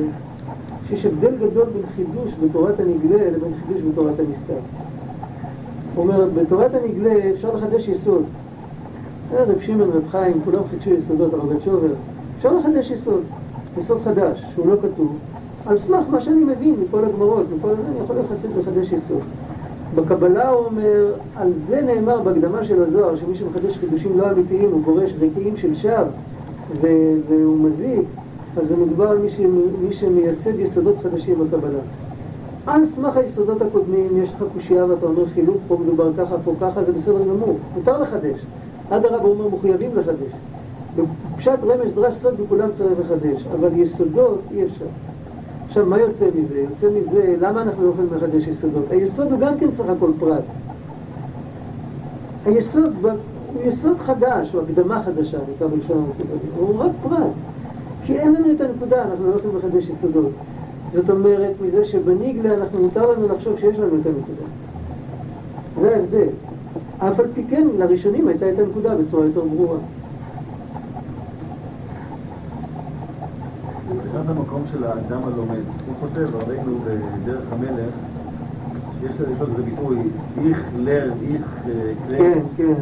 שיש הבדל גדול בין חידוש בתורת הנגלה לבין חידוש בתורת הנסתר. הוא אומר, בתורת הנגלה אפשר לחדש יסוד. אה, רב שמעון, רב חיים, כולם חידשו יסודות, הרב שובר. אפשר לחדש יסוד, יסוד חדש, שהוא לא כתוב, על סמך מה שאני מבין מכל הגמרות, מכל אני יכול לחדש יסוד. בקבלה הוא אומר, על זה נאמר בהקדמה של הזוהר, שמי שמחדש חידושים לא אמיתיים הוא גורש רקיעים של שווא והוא מזיק, אז זה מדובר על מי, ש... מי שמייסד יסודות חדשים בקבלה. על סמך היסודות הקודמים יש לך קושייה ואתה אומר חילוק, פה מדובר ככה, פה ככה, זה בסדר גמור, מותר לחדש. אדרבה הוא אומר מחויבים לחדש. בפשט רמז דרש סוד בכולם צריך לחדש, אבל יסודות אי אפשר. עכשיו, מה יוצא מזה? יוצא מזה, למה אנחנו לא יכולים לחדש יסודות? היסוד הוא גם כן סך הכל פרט. היסוד הוא יסוד חדש, או הקדמה חדשה, נקרא בלשון המקובלים, הוא רק פרט. כי אין לנו את הנקודה, אנחנו לא יכולים לחדש יסודות. זאת אומרת, מזה שבניגלה אנחנו מותר לנו לחשוב שיש לנו את הנקודה. זה ההבדל. אף על פי כן, לראשונים הייתה את הנקודה בצורה יותר ברורה.
מבחינת המקום של האדם הלומד, הוא כותב, ראינו בדרך המלך, שיש לו איזה ביטוי, איך לר, איך
קלר. כן, כן.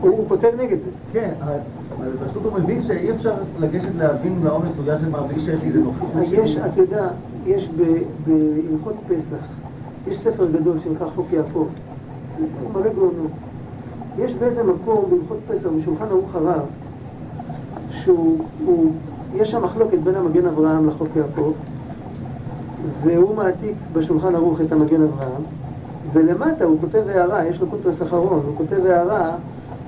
הוא כותב נגד זה.
כן, אבל פשוט הוא מבין שאי אפשר לגשת להבין לעומק סוגיה של מרבי לי איזה נוכחות.
יש, אתה יודע, יש בהלכות פסח, יש ספר גדול שנקרא חוק יעקב. ספר מלא גאונות. יש באיזה מקום בהלכות פסח, בשולחן ערוך הרב, שהוא, יש שם מחלוקת בין המגן אברהם לחוק יעקב, והוא מעתיק בשולחן ערוך את המגן אברהם, ולמטה הוא כותב הערה, יש לו קוטרס אחרון, הוא כותב הערה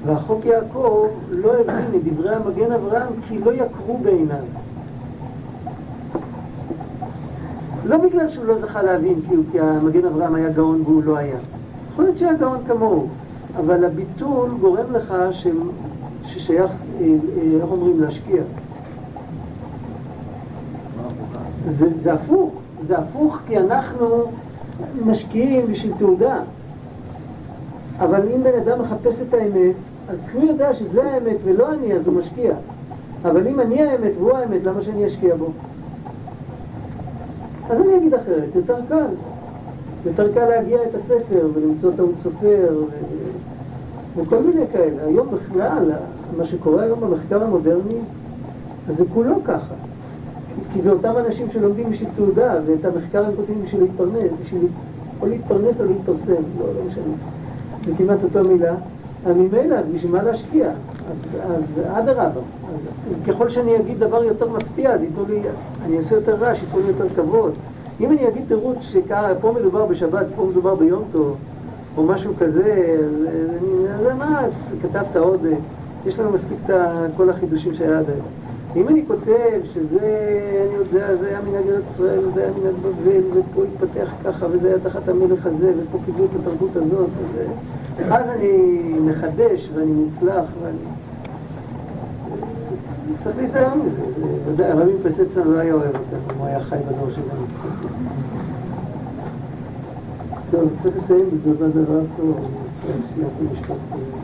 והחוק יעקב לא הבין את דברי המגן אברהם כי לא יקרו בעיניו. לא בגלל שהוא לא זכה להבין כי, הוא, כי המגן אברהם היה גאון והוא לא היה. יכול להיות שהיה גאון כמוהו, אבל הביטול גורם לך ש... ששייך, אה, אה, איך אומרים, להשקיע. זה, זה הפוך, זה הפוך כי אנחנו משקיעים בשביל תעודה. אבל אם בן אדם מחפש את האמת, אז כשהוא יודע שזה האמת ולא אני, אז הוא משקיע. אבל אם אני האמת והוא האמת, למה שאני אשקיע בו? אז אני אגיד אחרת, יותר קל. יותר קל להגיע את הספר ולמצוא טעות סופר ו... וכל מיני כאלה. היום בכלל, מה שקורה היום במחקר המודרני, אז זה כולו ככה. כי זה אותם אנשים שלומדים בשביל תעודה, ואת המחקר הם כותבים בשביל להתפרנס, בשביל או להתפרנס או להתפרסם, לא, לא משנה. זה כמעט אותה מילה. ממילא, אז בשביל מה להשקיע? אז אדרבה. ככל שאני אגיד דבר יותר מפתיע, אז ייתנו לי, אני אעשה יותר רעש, ייתנו לי יותר כבוד. אם אני אגיד תירוץ שפה מדובר בשבת, פה מדובר ביום טוב, או משהו כזה, אז מה, כתבת עוד, יש לנו מספיק את כל החידושים שהיה עד היום. אם אני כותב שזה, אני יודע, זה היה מנהג ארץ ישראל, וזה היה מנהג בבל, ופה התפתח ככה, וזה היה תחת המלך הזה, ופה קיבלו את התרבות הזאת, וזה... אז אני מחדש ואני מוצלח ואני... צריך להיזהר מזה. אתה יודע, רבי פסצנה לא היה אוהב אותנו, הוא היה חי בדור שלנו. טוב, צריך לסיים בדבר דבר טוב, סיימתי משפט.